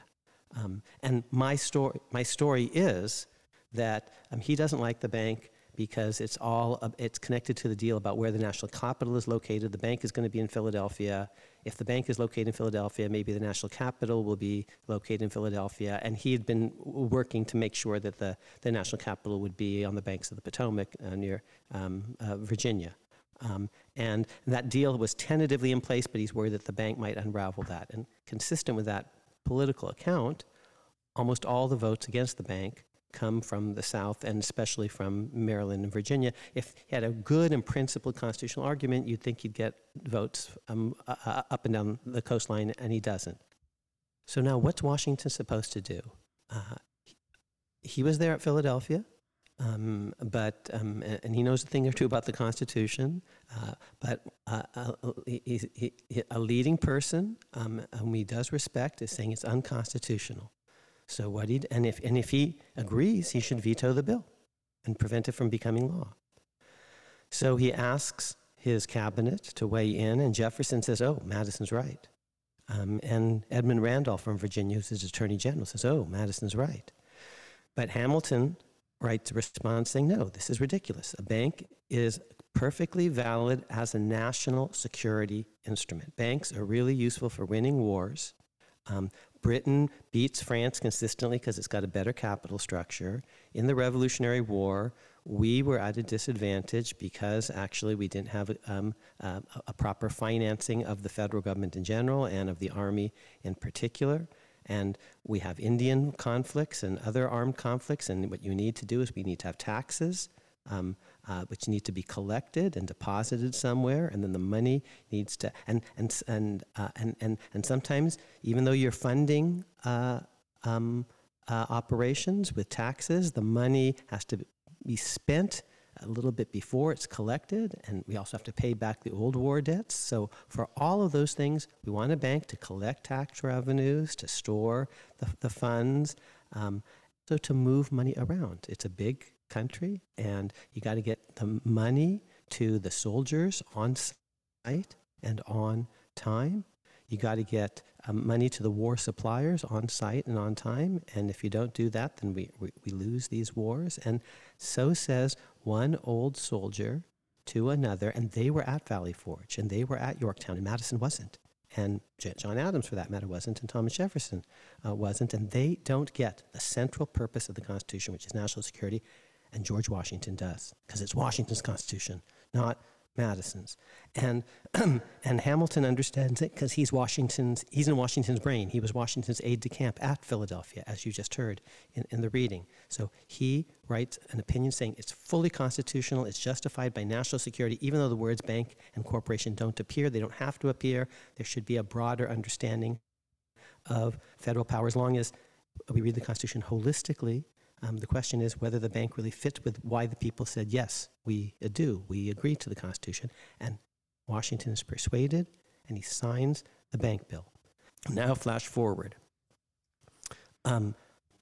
Um, and my story, my story is that um, he doesn't like the bank because it's all it's connected to the deal about where the national capital is located. The bank is going to be in Philadelphia. If the bank is located in Philadelphia, maybe the national capital will be located in Philadelphia. And he had been working to make sure that the, the national capital would be on the banks of the Potomac uh, near um, uh, Virginia. Um, and that deal was tentatively in place, but he's worried that the bank might unravel that. And consistent with that political account, almost all the votes against the bank come from the South and especially from Maryland and Virginia. If he had a good and principled constitutional argument, you'd think he'd get votes um, uh, up and down the coastline, and he doesn't. So now, what's Washington supposed to do? Uh, he was there at Philadelphia. Um, but um, and he knows a thing or two about the Constitution. Uh, but uh, he, he, a leading person um, whom he does respect is saying it's unconstitutional. So what he and if and if he agrees, he should veto the bill and prevent it from becoming law. So he asks his cabinet to weigh in, and Jefferson says, "Oh, Madison's right." Um, and Edmund Randolph from Virginia, who's his attorney general, says, "Oh, Madison's right." But Hamilton writes a response saying, "No, this is ridiculous. A bank is perfectly valid as a national security instrument. Banks are really useful for winning wars. Um, Britain beats France consistently because it's got a better capital structure. In the Revolutionary War, we were at a disadvantage because actually we didn't have um, uh, a proper financing of the federal government in general and of the army in particular. And we have Indian conflicts and other armed conflicts, and what you need to do is we need to have taxes um, uh, which need to be collected and deposited somewhere, and then the money needs to and and and uh, and, and and sometimes even though you're funding uh, um, uh, operations with taxes, the money has to be spent a little bit before it's collected, and we also have to pay back the old war debts. So, for all of those things, we want a bank to collect tax revenues, to store the, the funds, um, so to move money around. It's a big country, and you got to get the money to the soldiers on site and on time. You got to get um, money to the war suppliers on site and on time. And if you don't do that, then we, we, we lose these wars. And so says one old soldier to another. And they were at Valley Forge and they were at Yorktown, and Madison wasn't. And John Adams, for that matter, wasn't, and Thomas Jefferson uh, wasn't. And they don't get the central purpose of the Constitution, which is national security, and George Washington does, because it's Washington's Constitution, not Madison's. And, <clears throat> and Hamilton understands it because he's Washington's, he's in Washington's brain. He was Washington's aide de camp at Philadelphia, as you just heard in, in the reading. So he writes an opinion saying it's fully constitutional, it's justified by national security, even though the words bank and corporation don't appear, they don't have to appear. There should be a broader understanding of federal power as long as we read the Constitution holistically um, the question is whether the bank really fits with why the people said, yes, we do, we agree to the Constitution. And Washington is persuaded and he signs the bank bill. Now, flash forward. Um,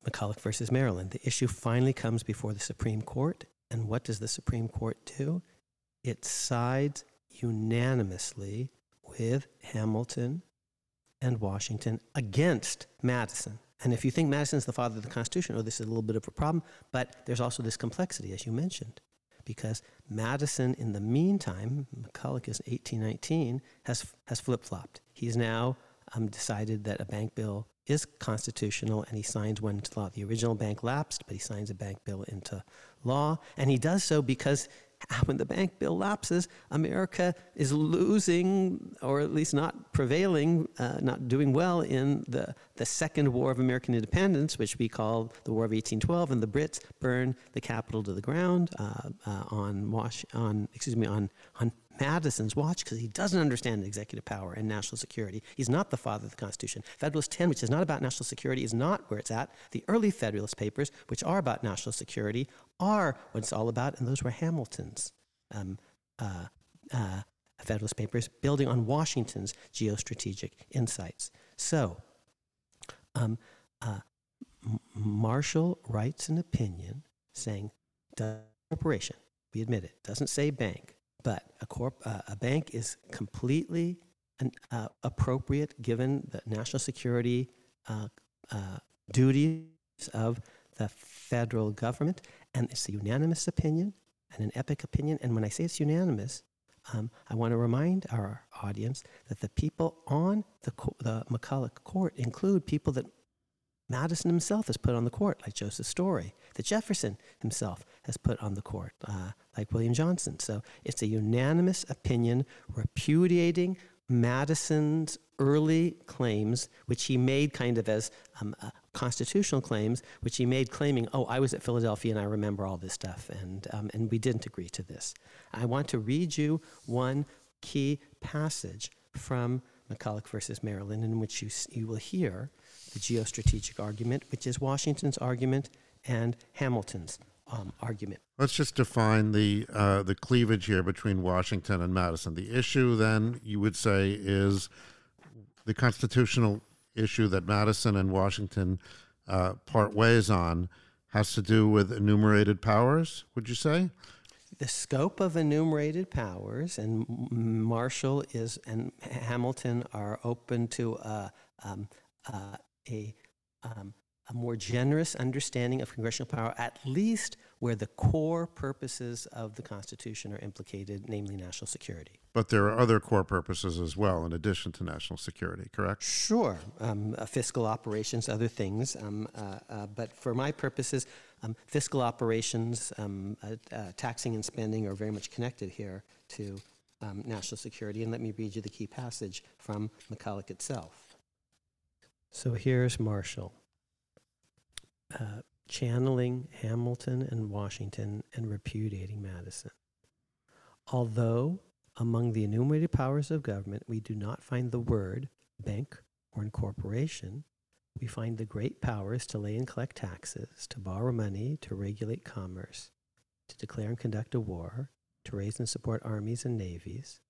McCulloch versus Maryland. The issue finally comes before the Supreme Court. And what does the Supreme Court do? It sides unanimously with Hamilton and Washington against Madison. And if you think Madison's the father of the Constitution, oh, this is a little bit of a problem. But there's also this complexity, as you mentioned, because Madison, in the meantime, McCulloch is 1819, has, has flip flopped. He's now um, decided that a bank bill is constitutional and he signs one into law. The original bank lapsed, but he signs a bank bill into law. And he does so because <laughs> when the bank bill lapses, America is losing, or at least not prevailing, uh, not doing well in the, the Second War of American Independence, which we call the War of 1812, and the Brits burn the capital to the ground uh, uh, on, Wash, on, excuse me, on, on Madison's watch because he doesn't understand executive power and national security. He's not the father of the Constitution. Federalist 10, which is not about national security, is not where it's at. The early Federalist Papers, which are about national security, are what it's all about, and those were Hamilton's um, uh, uh, Federalist Papers, building on Washington's geostrategic insights. So, um, uh, Marshall writes an opinion saying, corporation, we admit it, doesn't say bank, but a, corp, uh, a bank is completely an, uh, appropriate given the national security uh, uh, duties of the federal government. And it's a unanimous opinion and an epic opinion. And when I say it's unanimous, um, I want to remind our audience that the people on the, co- the McCulloch court include people that Madison himself has put on the court, like Joseph Story, that Jefferson himself has put on the court, uh, like William Johnson. So it's a unanimous opinion repudiating Madison's early claims, which he made kind of as um, uh, constitutional claims, which he made claiming, oh, I was at Philadelphia and I remember all this stuff, and, um, and we didn't agree to this. I want to read you one key passage from McCulloch versus Maryland, in which you, you will hear the geostrategic argument, which is Washington's argument and Hamilton's um, argument. Let's just define the uh, the cleavage here between Washington and Madison. The issue, then, you would say, is the constitutional issue that Madison and Washington uh, part ways on has to do with enumerated powers. Would you say? The scope of enumerated powers, and Marshall is and Hamilton are open to uh, um, uh, a um, a more generous understanding of congressional power, at least where the core purposes of the Constitution are implicated, namely national security. But there are other core purposes as well, in addition to national security, correct? Sure. Um, uh, fiscal operations, other things. Um, uh, uh, but for my purposes, um, fiscal operations, um, uh, uh, taxing and spending are very much connected here to um, national security. And let me read you the key passage from McCulloch itself. So here's Marshall uh, channeling Hamilton and Washington and repudiating Madison. Although among the enumerated powers of government we do not find the word bank or incorporation, we find the great powers to lay and collect taxes, to borrow money, to regulate commerce, to declare and conduct a war, to raise and support armies and navies,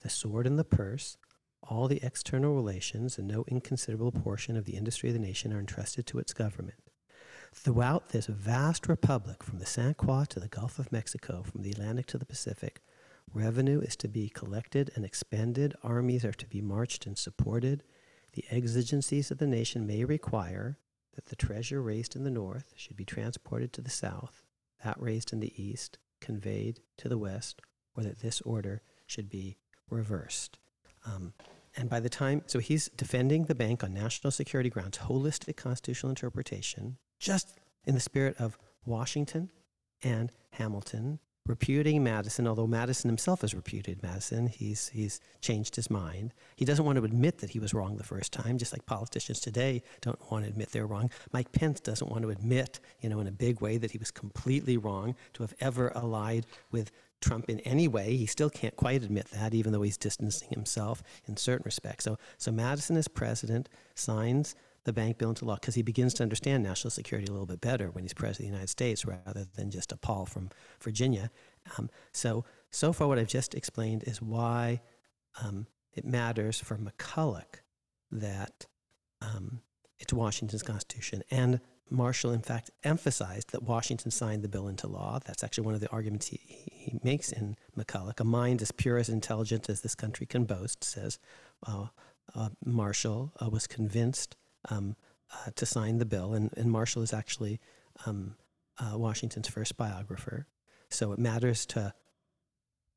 the sword and the purse, all the external relations, and no inconsiderable portion of the industry of the nation are entrusted to its government. Throughout this vast republic, from the St. Croix to the Gulf of Mexico, from the Atlantic to the Pacific, revenue is to be collected and expended, armies are to be marched and supported. The exigencies of the nation may require that the treasure raised in the north should be transported to the south, that raised in the east conveyed to the west, or that this order should be reversed. Um, and by the time, so he's defending the bank on national security grounds, holistic constitutional interpretation, just in the spirit of Washington and Hamilton, repudiating Madison, although Madison himself has repudiated Madison, he's, he's changed his mind. He doesn't want to admit that he was wrong the first time, just like politicians today don't want to admit they're wrong. Mike Pence doesn't want to admit, you know, in a big way that he was completely wrong to have ever allied with Trump in any way. He still can't quite admit that, even though he's distancing himself in certain respects. So, so Madison, as president, signs the bank bill into law because he begins to understand national security a little bit better when he's president of the United States rather than just a pol from Virginia. Um, so, so far, what I've just explained is why um, it matters for McCulloch that um, it's Washington's Constitution. And Marshall, in fact, emphasized that Washington signed the bill into law. That's actually one of the arguments he, he makes in McCulloch. A mind as pure as intelligent as this country can boast, says uh, uh, Marshall, uh, was convinced um, uh, to sign the bill, and, and Marshall is actually um, uh, Washington's first biographer. So it matters to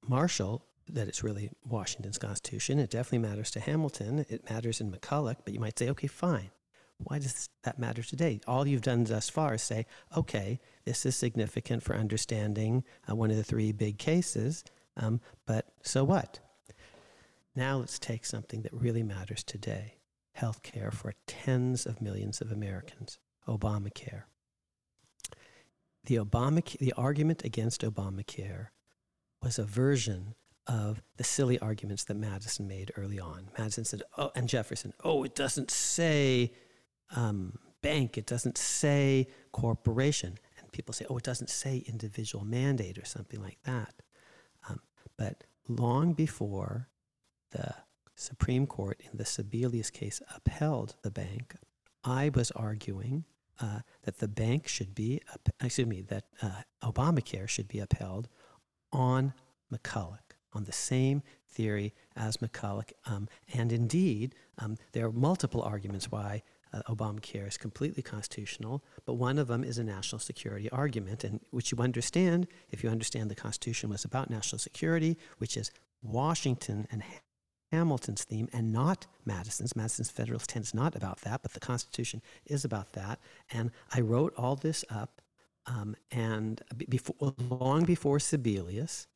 Marshall that it's really Washington's Constitution. It definitely matters to Hamilton. It matters in McCulloch, but you might say, okay, fine. Why does that matter today? All you've done thus far is say, okay, this is significant for understanding uh, one of the three big cases, um, but so what? Now let's take something that really matters today health care for tens of millions of Americans, Obamacare. The, Obama, the argument against Obamacare was a version of the silly arguments that Madison made early on. Madison said, oh, and Jefferson, oh, it doesn't say um, bank, it doesn't say corporation. And people say, oh, it doesn't say individual mandate or something like that. Um, but long before the Supreme Court in the Sebelius case upheld the bank, I was arguing uh, that the bank should be, excuse me, that uh, Obamacare should be upheld on McCulloch, on the same theory as McCulloch. Um, and indeed, um, there are multiple arguments why uh, Obamacare is completely constitutional, but one of them is a national security argument, and which you understand if you understand the Constitution was about national security, which is Washington and Hamilton's theme and not Madison's. Madison's Federalist Ten is not about that, but the Constitution is about that. And I wrote all this up, um, and before, long before Sebelius,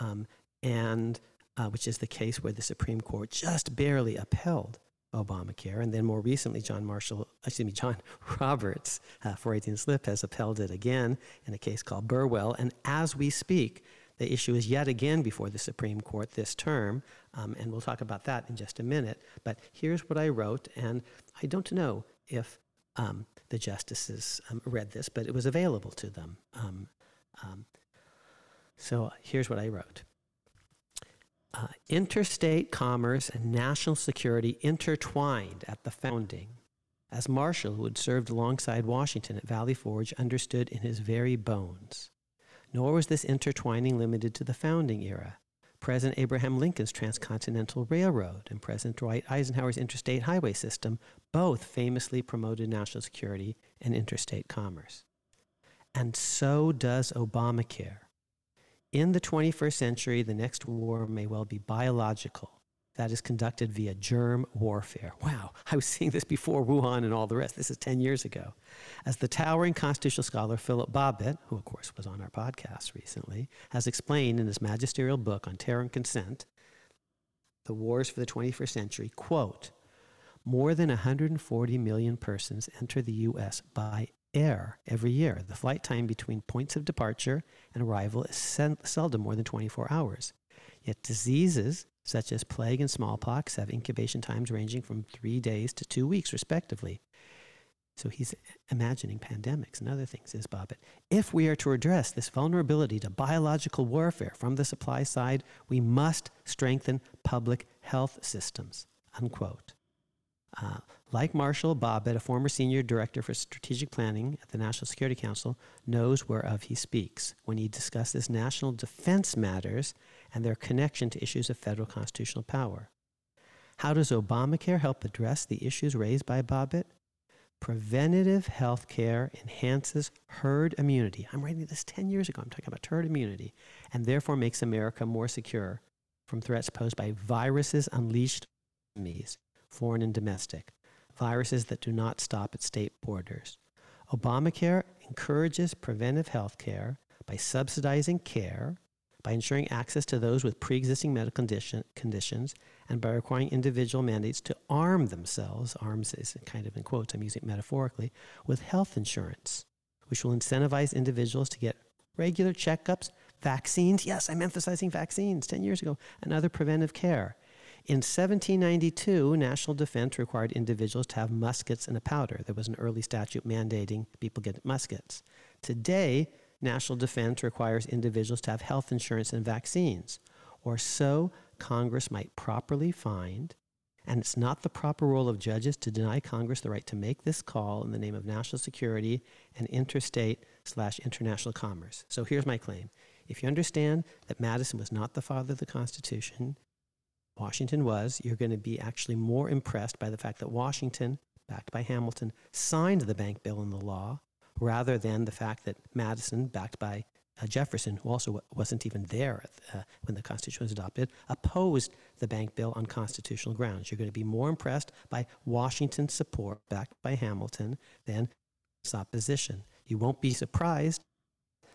um, and uh, which is the case where the Supreme Court just barely upheld Obamacare, and then more recently, John Marshall, excuse me, John <laughs> Roberts, uh, 418 Slip, has upheld it again in a case called Burwell. And as we speak, the issue is yet again before the Supreme Court this term, um, and we'll talk about that in just a minute. But here's what I wrote, and I don't know if um, the justices um, read this, but it was available to them. Um, um, so here's what I wrote. Uh, interstate commerce and national security intertwined at the founding, as Marshall, who had served alongside Washington at Valley Forge, understood in his very bones. Nor was this intertwining limited to the founding era. President Abraham Lincoln's Transcontinental Railroad and President Dwight Eisenhower's Interstate Highway System both famously promoted national security and interstate commerce. And so does Obamacare. In the 21st century, the next war may well be biological, that is conducted via germ warfare. Wow, I was seeing this before Wuhan and all the rest. This is 10 years ago. As the towering constitutional scholar Philip Bobbitt, who of course was on our podcast recently, has explained in his magisterial book on terror and consent, The Wars for the 21st Century, quote, more than 140 million persons enter the U.S. by air every year. The flight time between points of departure and arrival is seldom more than 24 hours. Yet diseases such as plague and smallpox, have incubation times ranging from three days to two weeks, respectively. So he's imagining pandemics and other things, is Bobbitt. If we are to address this vulnerability to biological warfare from the supply side, we must strengthen public health systems. Unquote. Uh, like Marshall, Bobbitt, a former senior director for strategic planning at the National Security Council, knows whereof he speaks when he discusses national defense matters and their connection to issues of federal constitutional power. How does Obamacare help address the issues raised by Bobbitt? Preventative health care enhances herd immunity. I'm writing this 10 years ago. I'm talking about herd immunity, and therefore makes America more secure from threats posed by viruses unleashed enemies, foreign and domestic, viruses that do not stop at state borders. Obamacare encourages preventive health care by subsidizing care, by ensuring access to those with pre existing medical condition, conditions, and by requiring individual mandates to arm themselves, arms is kind of in quotes, I'm using it metaphorically, with health insurance, which will incentivize individuals to get regular checkups, vaccines. Yes, I'm emphasizing vaccines 10 years ago, and other preventive care. In 1792, national defense required individuals to have muskets and a powder. There was an early statute mandating people get muskets. Today, national defense requires individuals to have health insurance and vaccines, or so Congress might properly find. And it's not the proper role of judges to deny Congress the right to make this call in the name of national security and interstate slash international commerce. So here's my claim. If you understand that Madison was not the father of the Constitution, Washington was, you're going to be actually more impressed by the fact that Washington, backed by Hamilton, signed the bank bill in the law rather than the fact that Madison, backed by uh, Jefferson, who also wasn't even there uh, when the Constitution was adopted, opposed the bank bill on constitutional grounds. You're going to be more impressed by Washington's support, backed by Hamilton, than opposition. You won't be surprised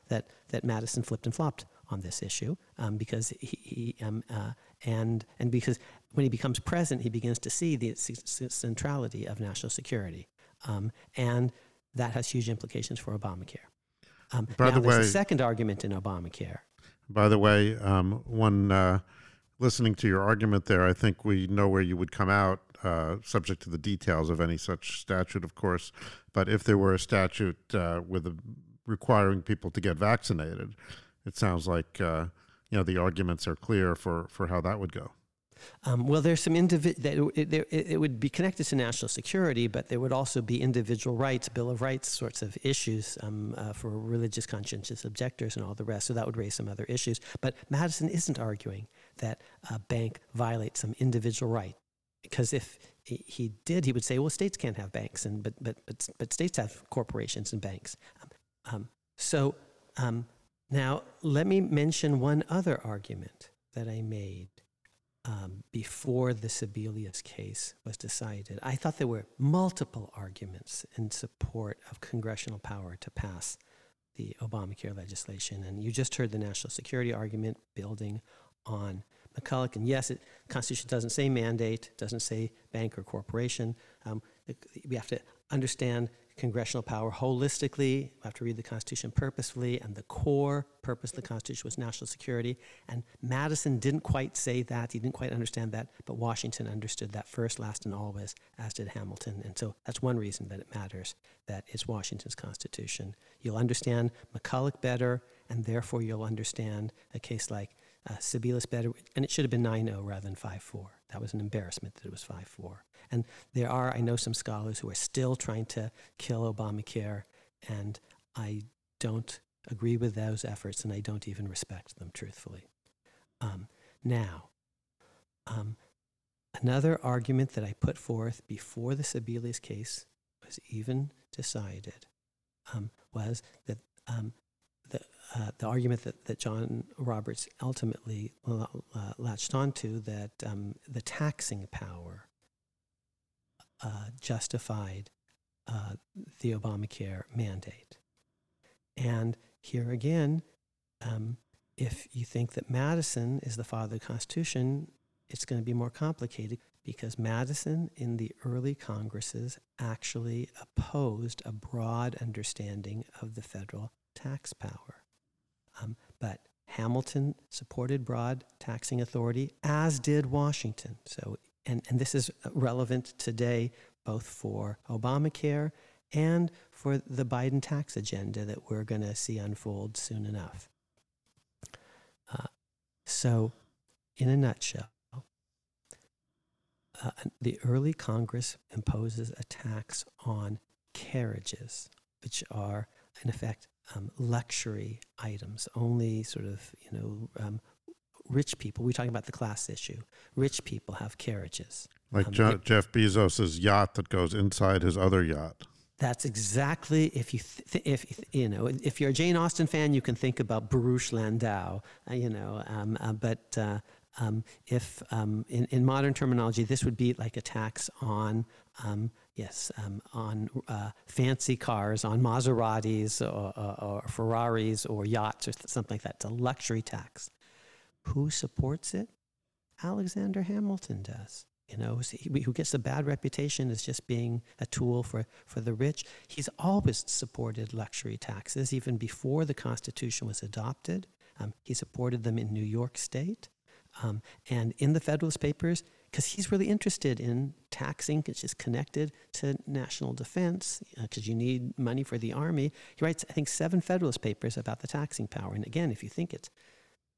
that, that Madison flipped and flopped on this issue um, because he, he um, uh, and and because when he becomes president, he begins to see the centrality of national security, um, and that has huge implications for Obamacare. Um, by now, the way, a second argument in Obamacare. By the way, um, one uh, listening to your argument there, I think we know where you would come out, uh, subject to the details of any such statute, of course. But if there were a statute uh, with a, requiring people to get vaccinated, it sounds like uh, you know the arguments are clear for for how that would go. Um, well, there's some individual. It, it, would be connected to national security, but there would also be individual rights, Bill of Rights sorts of issues um, uh, for religious conscientious objectors and all the rest. So that would raise some other issues. But Madison isn't arguing that a bank violates some individual right, because if he did, he would say, well, states can't have banks, and but but but, but states have corporations and banks. Um, um so um, now let me mention one other argument that I made um, before the Sebelius case was decided. I thought there were multiple arguments in support of congressional power to pass the Obamacare legislation. And you just heard the national security argument building on McCulloch. And yes, the Constitution doesn't say mandate, doesn't say bank or corporation. Um, we have to understand congressional power holistically. We have to read the Constitution purposefully, and the core purpose of the Constitution was national security. And Madison didn't quite say that, he didn't quite understand that, but Washington understood that first, last, and always, as did Hamilton. And so that's one reason that it matters that it's Washington's Constitution. You'll understand McCulloch better, and therefore you'll understand a case like uh, Sebelius better, and it should have been 9 0 rather than 5 4. That was an embarrassment that it was 5 4. And there are, I know, some scholars who are still trying to kill Obamacare, and I don't agree with those efforts, and I don't even respect them, truthfully. Um, now, um, another argument that I put forth before the Sebelius case was even decided um, was that um, uh, the argument that, that John Roberts ultimately uh, latched onto that um, the taxing power uh, justified uh, the Obamacare mandate. And here again, um, if you think that Madison is the father of the Constitution, it's going to be more complicated because Madison in the early Congresses actually opposed a broad understanding of the federal tax power. Um, but Hamilton supported broad taxing authority, as did Washington. So and, and this is relevant today both for Obamacare and for the Biden tax agenda that we're going to see unfold soon enough. Uh, so, in a nutshell, uh, the early Congress imposes a tax on carriages, which are, in effect, um, luxury items. Only sort of, you know, um, rich people, we're talking about the class issue, rich people have carriages. Like Um, Je- Jeff Bezos's yacht that goes inside his other yacht. That's exactly if you th- if you know if you're a Jane Austen fan, you can think about barouche landau, uh, you know. Um, uh, but uh, um, if um, in, in modern terminology, this would be like a tax on um, yes um, on uh, fancy cars, on Maseratis or, or, or Ferraris or yachts or something like that. It's a luxury tax. Who supports it? Alexander Hamilton does. You know, who gets a bad reputation as just being a tool for, for the rich. He's always supported luxury taxes, even before the Constitution was adopted. Um, he supported them in New York State. Um, and in the Federalist Papers, because he's really interested in taxing, which is connected to national defense, because you need money for the army. He writes, I think, seven Federalist Papers about the taxing power. And again, if you think it's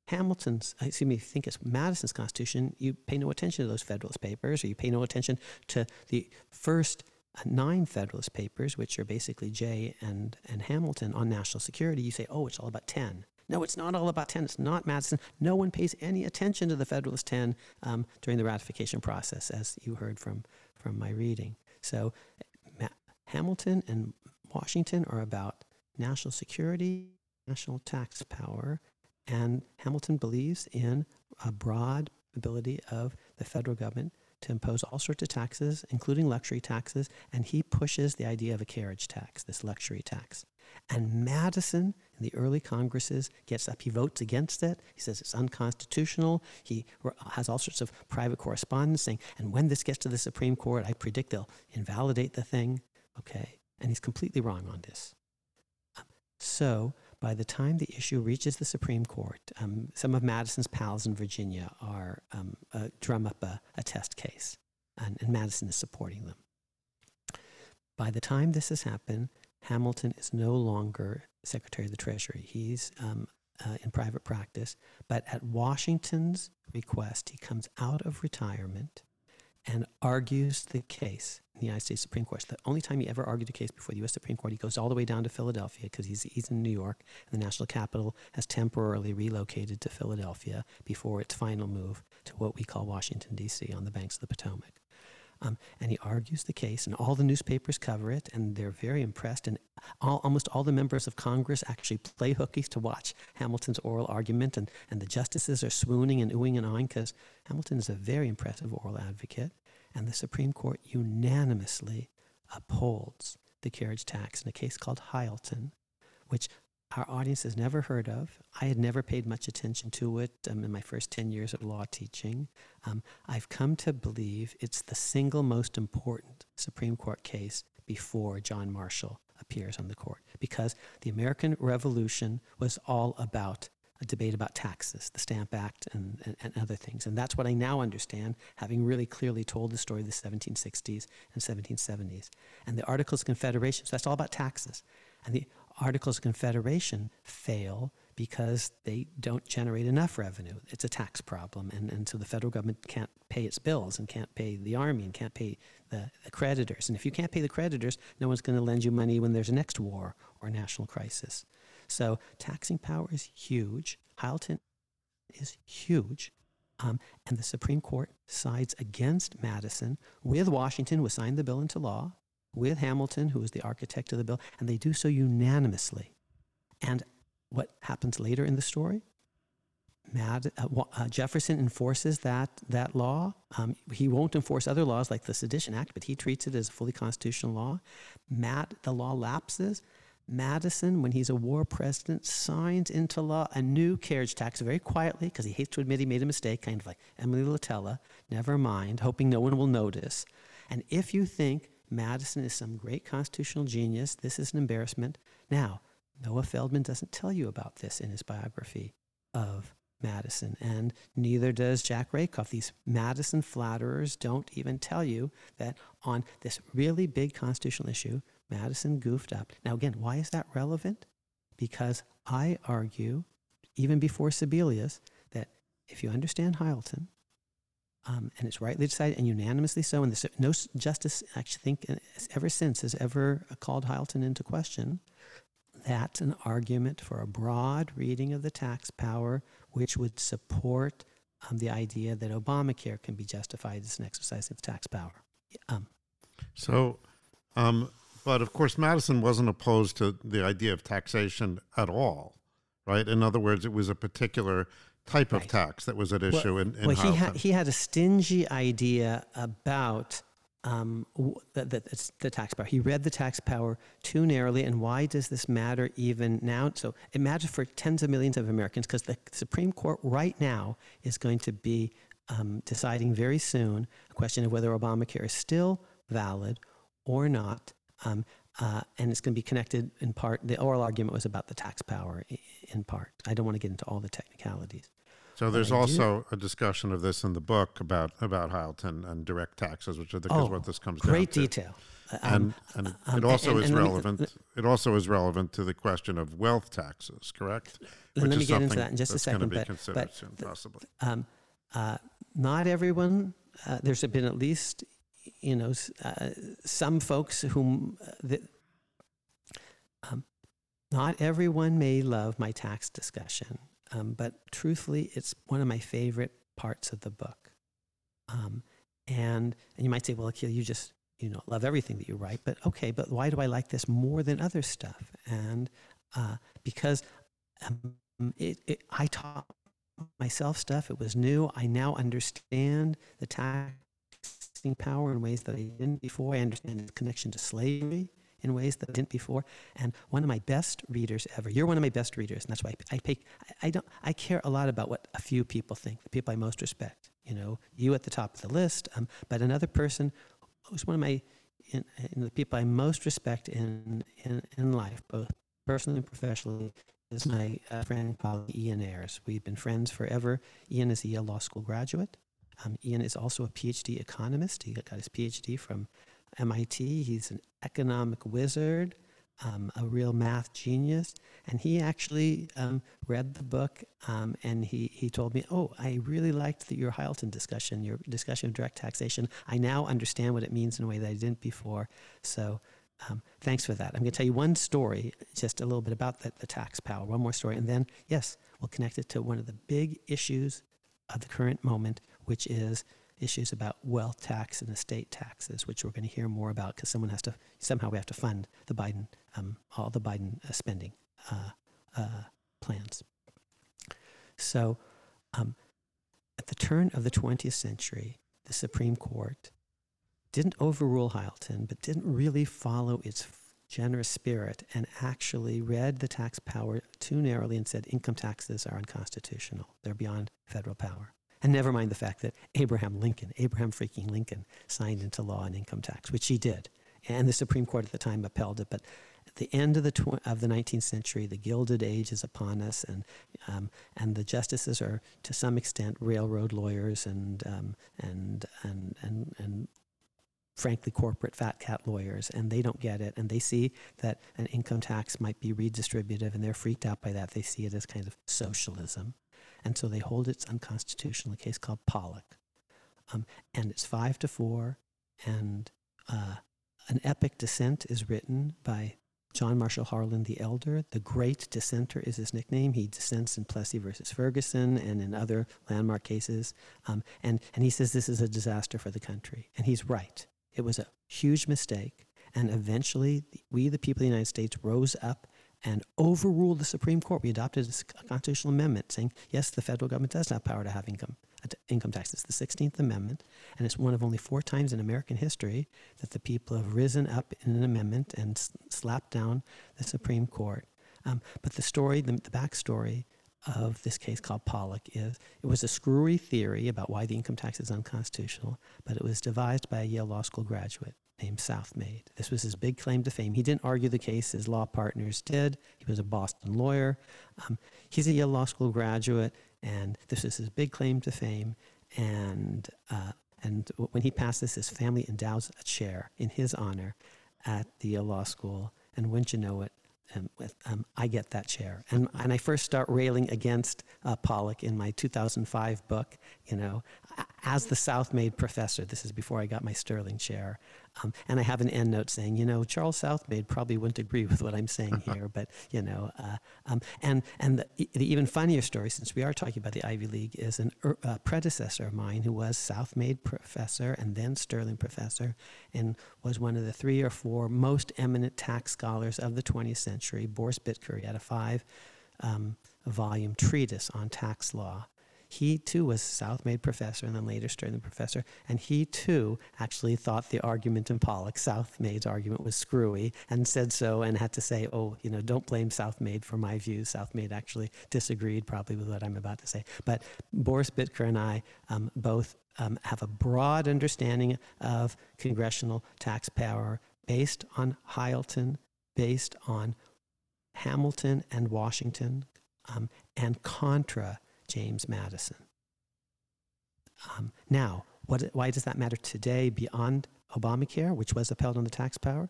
Hamilton's, uh, excuse me, if you think it's Madison's Constitution, you pay no attention to those Federalist Papers, or you pay no attention to the first uh, nine Federalist Papers, which are basically Jay and, and Hamilton on national security. You say, oh, it's all about 10. No, it's not all about 10. It's not Madison. No one pays any attention to the Federalist 10 um, during the ratification process, as you heard from, from my reading. So Ma- Hamilton and Washington are about national security, national tax power, and Hamilton believes in a broad ability of the federal government to impose all sorts of taxes, including luxury taxes, and he pushes the idea of a carriage tax, this luxury tax. And Madison in the early Congresses gets up, he votes against it. He says it's unconstitutional. He has all sorts of private correspondence saying, and when this gets to the Supreme Court, I predict they'll invalidate the thing. Okay. And he's completely wrong on this. Um, So, by the time the issue reaches the Supreme Court, um, some of Madison's pals in Virginia are um, uh, drum up a, a test case, and, and Madison is supporting them. By the time this has happened, Hamilton is no longer Secretary of the Treasury. He's um, uh, in private practice, but at Washington's request, he comes out of retirement and argues the case in the United States Supreme Court. It's the only time he ever argued a case before the U.S. Supreme Court. He goes all the way down to Philadelphia because he's, he's in New York, and the national capital has temporarily relocated to Philadelphia before its final move to what we call Washington, D.C., on the banks of the Potomac. Um, and he argues the case, and all the newspapers cover it, and they're very impressed. And all, almost all the members of Congress actually play hookies to watch Hamilton's oral argument, and, and the justices are swooning and oohing and awing because Hamilton is a very impressive oral advocate. And the Supreme Court unanimously upholds the carriage tax in a case called Hylton, which our audience has never heard of. I had never paid much attention to it um, in my first 10 years of law teaching. Um, I've come to believe it's the single most important Supreme Court case before John Marshall appears on the court because the American Revolution was all about a debate about taxes, the Stamp Act, and, and, and other things. And that's what I now understand, having really clearly told the story of the 1760s and 1770s. And the Articles of Confederation, so that's all about taxes. And the Articles of Confederation fail because they don't generate enough revenue. It's a tax problem. And, and so the federal government can't pay its bills and can't pay the army and can't pay the, the creditors. And if you can't pay the creditors, no one's going to lend you money when there's a next war or national crisis. So taxing power is huge. Hylton is huge. Um, and the Supreme Court sides against Madison with Washington, who signed the bill into law, with Hamilton, who was the architect of the bill, and they do so unanimously. And what happens later in the story? Mad, uh, uh, Jefferson enforces that, that law. Um, he won't enforce other laws like the Sedition Act, but he treats it as a fully constitutional law. Mad, the law lapses. Madison, when he's a war president, signs into law a new carriage tax very quietly because he hates to admit he made a mistake, kind of like Emily Litella, never mind, hoping no one will notice. And if you think Madison is some great constitutional genius, this is an embarrassment. Now, Noah Feldman doesn't tell you about this in his biography of Madison, and neither does Jack Rakove. These Madison flatterers don't even tell you that on this really big constitutional issue, Madison goofed up. Now, again, why is that relevant? Because I argue, even before Sebelius, that if you understand Hylton, um, and it's rightly decided and unanimously so, and the, no justice, I think, uh, ever since has ever called Hylton into question, that's an argument for a broad reading of the tax power, which would support um, the idea that Obamacare can be justified as an exercise of tax power. Um, so, um, but of course, Madison wasn't opposed to the idea of taxation at all, right? In other words, it was a particular type right. of tax that was at issue well, in, in well, he had, he had a stingy idea about um, the, the, the, tax power. He read the tax power too narrowly, and why does this matter even now? So imagine for tens of millions of Americans because the Supreme Court right now is going to be um, deciding very soon a question of whether Obamacare is still valid or not. Um, uh, and it's going to be connected in part. The oral argument was about the tax power in part. I don't want to get into all the technicalities. So there's also a discussion of this in the book about about Hylton and direct taxes, which I think oh, is what this comes down to. Great detail. Uh, and, and um, it also and, is and relevant. Me, it also is relevant to the question of wealth taxes, correct? Which let me get into that in just a second. But, but soon, possibly. Um, uh, not everyone. Uh, there's been at least, you know, uh, some folks whom uh, um, not everyone may love my tax discussion. Um, but truthfully, it's one of my favorite parts of the book. Um, and, and you might say, well, Akhil, you just you know love everything that you write, but okay, but why do I like this more than other stuff? And uh, because um, it, it, I taught myself stuff. It was new. I now understand the taxing power in ways that I didn't before. I understand its connection to slavery in ways that I didn't before. And one of my best readers ever. You're one of my best readers, and that's why I, I pay. I, I don't. I care a lot about what a few people think. The people I most respect. You know, you at the top of the list. Um, but another person who's one of my in, in the people I most respect in in, in life, both personally and professionally, is my uh, friend and colleague Ian Ayres. We've been friends forever. Ian is a Yale Law School graduate. Um, Ian is also a PhD economist. He got his PhD from MIT. He's an economic wizard, um, a real math genius. And he actually um, read the book um, and he, he told me, Oh, I really liked the, your Hylton discussion, your discussion of direct taxation. I now understand what it means in a way that I didn't before. So um, thanks for that. I'm going to tell you one story, just a little bit about the, the tax power, one more story. And then, yes, we'll connect it to one of the big issues of the current moment, which is issues about wealth tax and estate taxes, which we're going to hear more about because someone has to somehow we have to fund the Biden um, all the Biden uh, spending uh, uh, plans. So, um, at the turn of the 20th century, the Supreme Court didn't overrule Hylton, but didn't really follow its generous spirit and actually read the tax power too narrowly and said income taxes are unconstitutional. They're beyond federal power. And never mind the fact that Abraham Lincoln, Abraham freaking Lincoln, signed into law an income tax, which he did. And the Supreme Court at the time upheld it. But at the end of the, tw- of the 19th century, the Gilded Age is upon us, and, um, and the justices are, to some extent, railroad lawyers and, um, and, and, and, and frankly corporate fat cat lawyers and they don't get it and they see that an income tax might be redistributive and they're freaked out by that they see it as kind of socialism and so they hold it's unconstitutional, a case called Pollock. Um, and it's five to four, and uh, an epic dissent is written by John Marshall Harlan the Elder. The Great Dissenter is his nickname. He dissents in Plessy versus Ferguson and in other landmark cases. Um, and, and he says this is a disaster for the country. And he's right. It was a huge mistake. And eventually, we, the people of the United States, rose up and overruled the Supreme Court. We adopted a constitutional amendment saying, yes, the federal government does have power to have income uh, income taxes. The 16th Amendment, and it's one of only four times in American history that the people have risen up in an amendment and slapped down the Supreme Court. Um, but the story, the, the backstory of this case called Pollock is it was a screwy theory about why the income tax is unconstitutional, but it was devised by a Yale Law School graduate named Southmayd. This was his big claim to fame. He didn't argue the case, his law partners did. He was a Boston lawyer. Um, he's a Yale Law School graduate, and this is his big claim to fame. And, uh, and when he passed this, his family endows a chair in his honor at the Yale Law School, and wouldn't you know it, um, with, um, I get that chair. And, and I first start railing against uh, Pollock in my 2005 book, you know, as the Southmayd professor. This is before I got my Sterling chair. Um, and I have an endnote saying, you know, Charles Southmayd probably wouldn't agree with what I'm saying <laughs> here, but, you know, uh, um, and, and the, the, even funnier story, since we are talking about the Ivy League, is a er, uh, predecessor of mine who was Southmayd professor and then Sterling professor and was one of the three or four most eminent tax scholars of the 20th century, Boris Bittker. He had a five um, volume treatise on tax law. He too was Southmayd professor and then later Sterling professor, and he too actually thought the argument in Pollock, Southmayd's argument, was screwy and said so and had to say, oh, you know, don't blame Southmayd for my views. Southmayd actually disagreed probably with what I'm about to say. But Boris Bittker and I um, both um, have a broad understanding of congressional tax power based on Hylton, based on Hamilton and Washington, um, and contra James Madison. Um, now, what, why does that matter today beyond Obamacare, which was upheld on the tax power?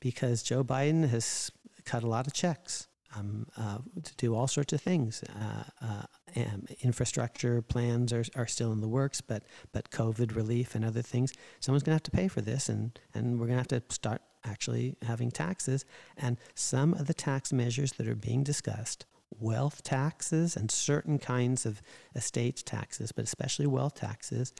Because Joe Biden has cut a lot of checks um, uh, to do all sorts of things. Uh, uh, infrastructure plans are, are still in the works, but but COVID relief and other things. Someone's going to have to pay for this, and and we're going to have to start actually having taxes. And some of the tax measures that are being discussed wealth taxes and certain kinds of estate taxes, but especially wealth taxes,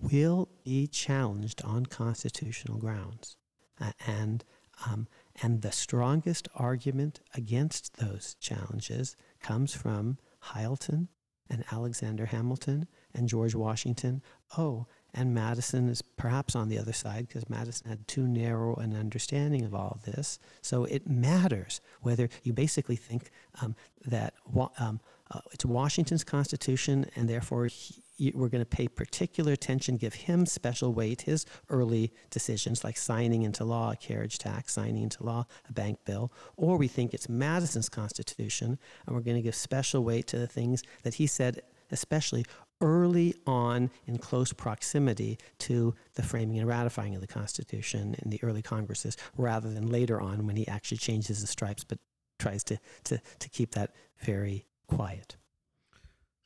will be challenged on constitutional grounds. Uh, and, um, and the strongest argument against those challenges comes from Hylton and Alexander Hamilton and George Washington. Oh, and Madison is perhaps on the other side because Madison had too narrow an understanding of all this. So it matters whether you basically think um, that um, uh, it's Washington's Constitution and therefore he, we're going to pay particular attention, give him special weight, his early decisions like signing into law a carriage tax, signing into law a bank bill, or we think it's Madison's Constitution and we're going to give special weight to the things that he said especially early on in close proximity to the framing and ratifying of the Constitution in the early Congresses, rather than later on when he actually changes the stripes but tries to, to, to keep that very quiet.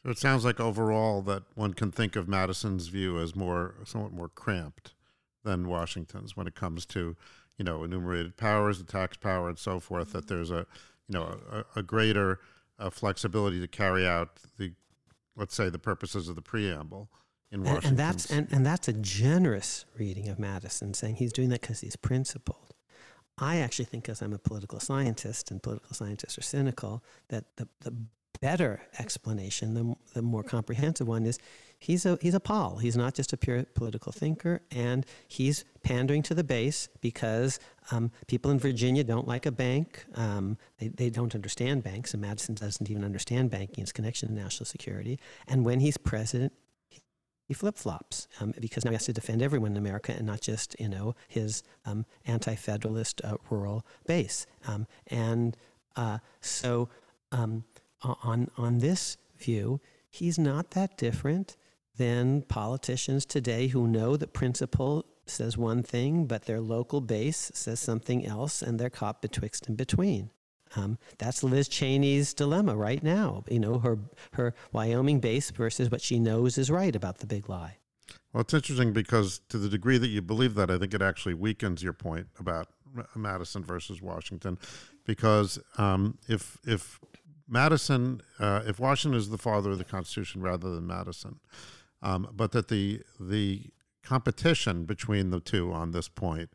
So it sounds like overall that one can think of Madison's view as more, somewhat more cramped than Washington's when it comes to, you know, enumerated powers, the tax power, and so forth. That there's a, you know, a, a greater uh, flexibility to carry out the let's say, the purposes of the preamble in Washington. And, that's and, and that's a generous reading of Madison, saying he's doing that because he's principled. I actually think, as I'm a political scientist, and political scientists are cynical, that the, the better explanation, the, the more comprehensive one, is he's a, he's a pol. He's not just a pure political thinker, and he's pandering to the base because um, people in Virginia don't like a bank. Um, they, they don't understand banks, and Madison doesn't even understand banking, its connection to national security. And when he's president, he flip flops um, because now he has to defend everyone in America and not just you know his um, anti-federalist uh, rural base. Um, and uh, so um, on on this view, he's not that different than politicians today who know that principle says one thing, but their local base says something else, and they're caught betwixt and between. Um, that's Liz Cheney's dilemma right now. You know, her her Wyoming base versus what she knows is right about the big lie. Well, it's interesting because to the degree that you believe that, I think it actually weakens your point about Madison versus Washington, because um, if if Madison, uh, if Washington is the father of the Constitution rather than Madison, um, but that the the competition between the two on this point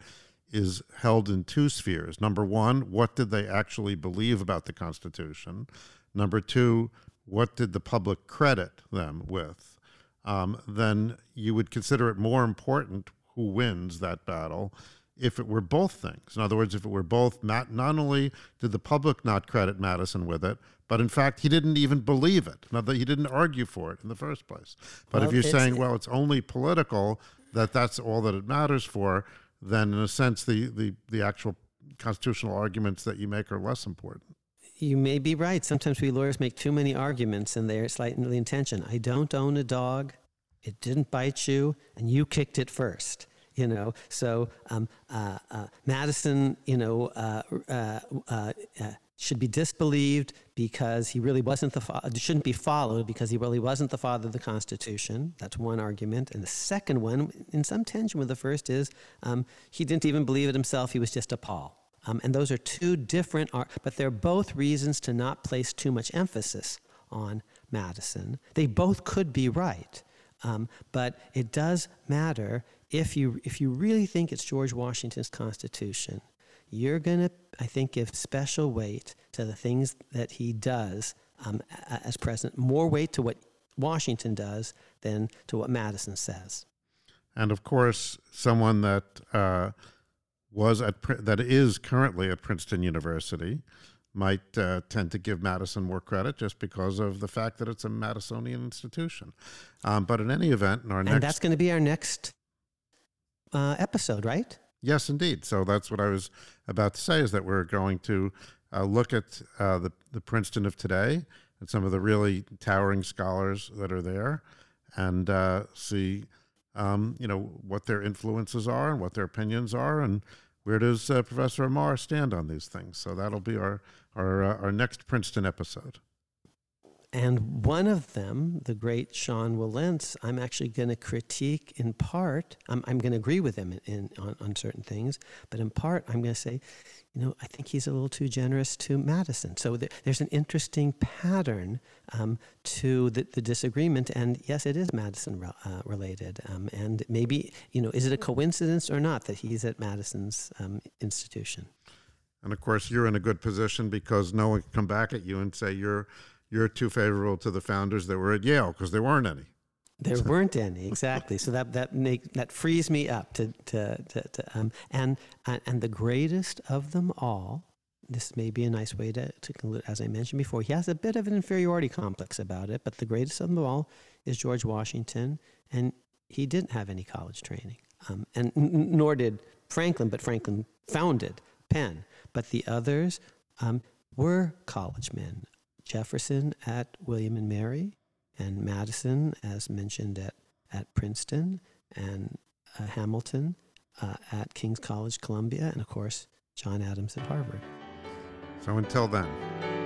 is held in two spheres. Number one, what did they actually believe about the Constitution? Number two, what did the public credit them with? Um, then you would consider it more important who wins that battle if it were both things. In other words, if it were both, not, not only did the public not credit Madison with it, but in fact, he didn't even believe it. Now, that he didn't argue for it in the first place. But well, if you're saying, well, it's only political, that that's all that it matters for, then in a sense, the, the, the actual constitutional arguments that you make are less important. You may be right. Sometimes we lawyers make too many arguments and they're slightly intention. I don't own a dog. It didn't bite you, and you kicked it first you know. So um, uh, uh, Madison, you know, uh, uh, uh, uh, should be disbelieved because he really wasn't the fa- shouldn't be followed because he really wasn't the father of the Constitution. That's one argument, and the second one, in some tension with the first, is um, he didn't even believe it himself. He was just a pol. Um, and those are two different, ar- but they're both reasons to not place too much emphasis on Madison. They both could be right, um, but it does matter if you if you really think it's George Washington's Constitution. You're gonna, I think, give special weight to the things that he does um, as president, more weight to what Washington does than to what Madison says. And of course, someone that uh, was at that is currently at Princeton University might uh, tend to give Madison more credit just because of the fact that it's a Madisonian institution. Um, but in any event, in our And next that's going to be our next uh, episode, right? Yes, indeed. So that's what I was about to say is that we're going to uh, look at uh, the, the Princeton of today and some of the really towering scholars that are there and uh, see, um, you know, what their influences are and what their opinions are and where does uh, Professor Amar stand on these things. So that'll be our, our, uh, our next Princeton episode. And one of them, the great Sean Wilentz, I'm actually going to critique in part. I'm, I'm going to agree with him in, in, on, on certain things, but in part, I'm going to say, you know, I think he's a little too generous to Madison. So there, there's an interesting pattern um, to the, the disagreement. And yes, it is Madison re- uh, related. Um, and maybe, you know, is it a coincidence or not that he's at Madison's um, institution? And of course, you're in a good position because no one can come back at you and say you're you're too favorable to the founders that were at Yale because there weren't any. There weren't any exactly, so that that make that frees me up to to, to, to um, and and and the greatest of them all. This may be a nice way to, to conclude. As I mentioned before, he has a bit of an inferiority complex about it, but the greatest of them all is George Washington, and he didn't have any college training, um, and n- nor did Franklin. But Franklin founded Penn. But the others um, were college men. Jefferson at William and Mary, and Madison, as mentioned at, at Princeton, and uh, Hamilton uh, at King's College, Columbia, and of course, John Adams at Harvard. So until then.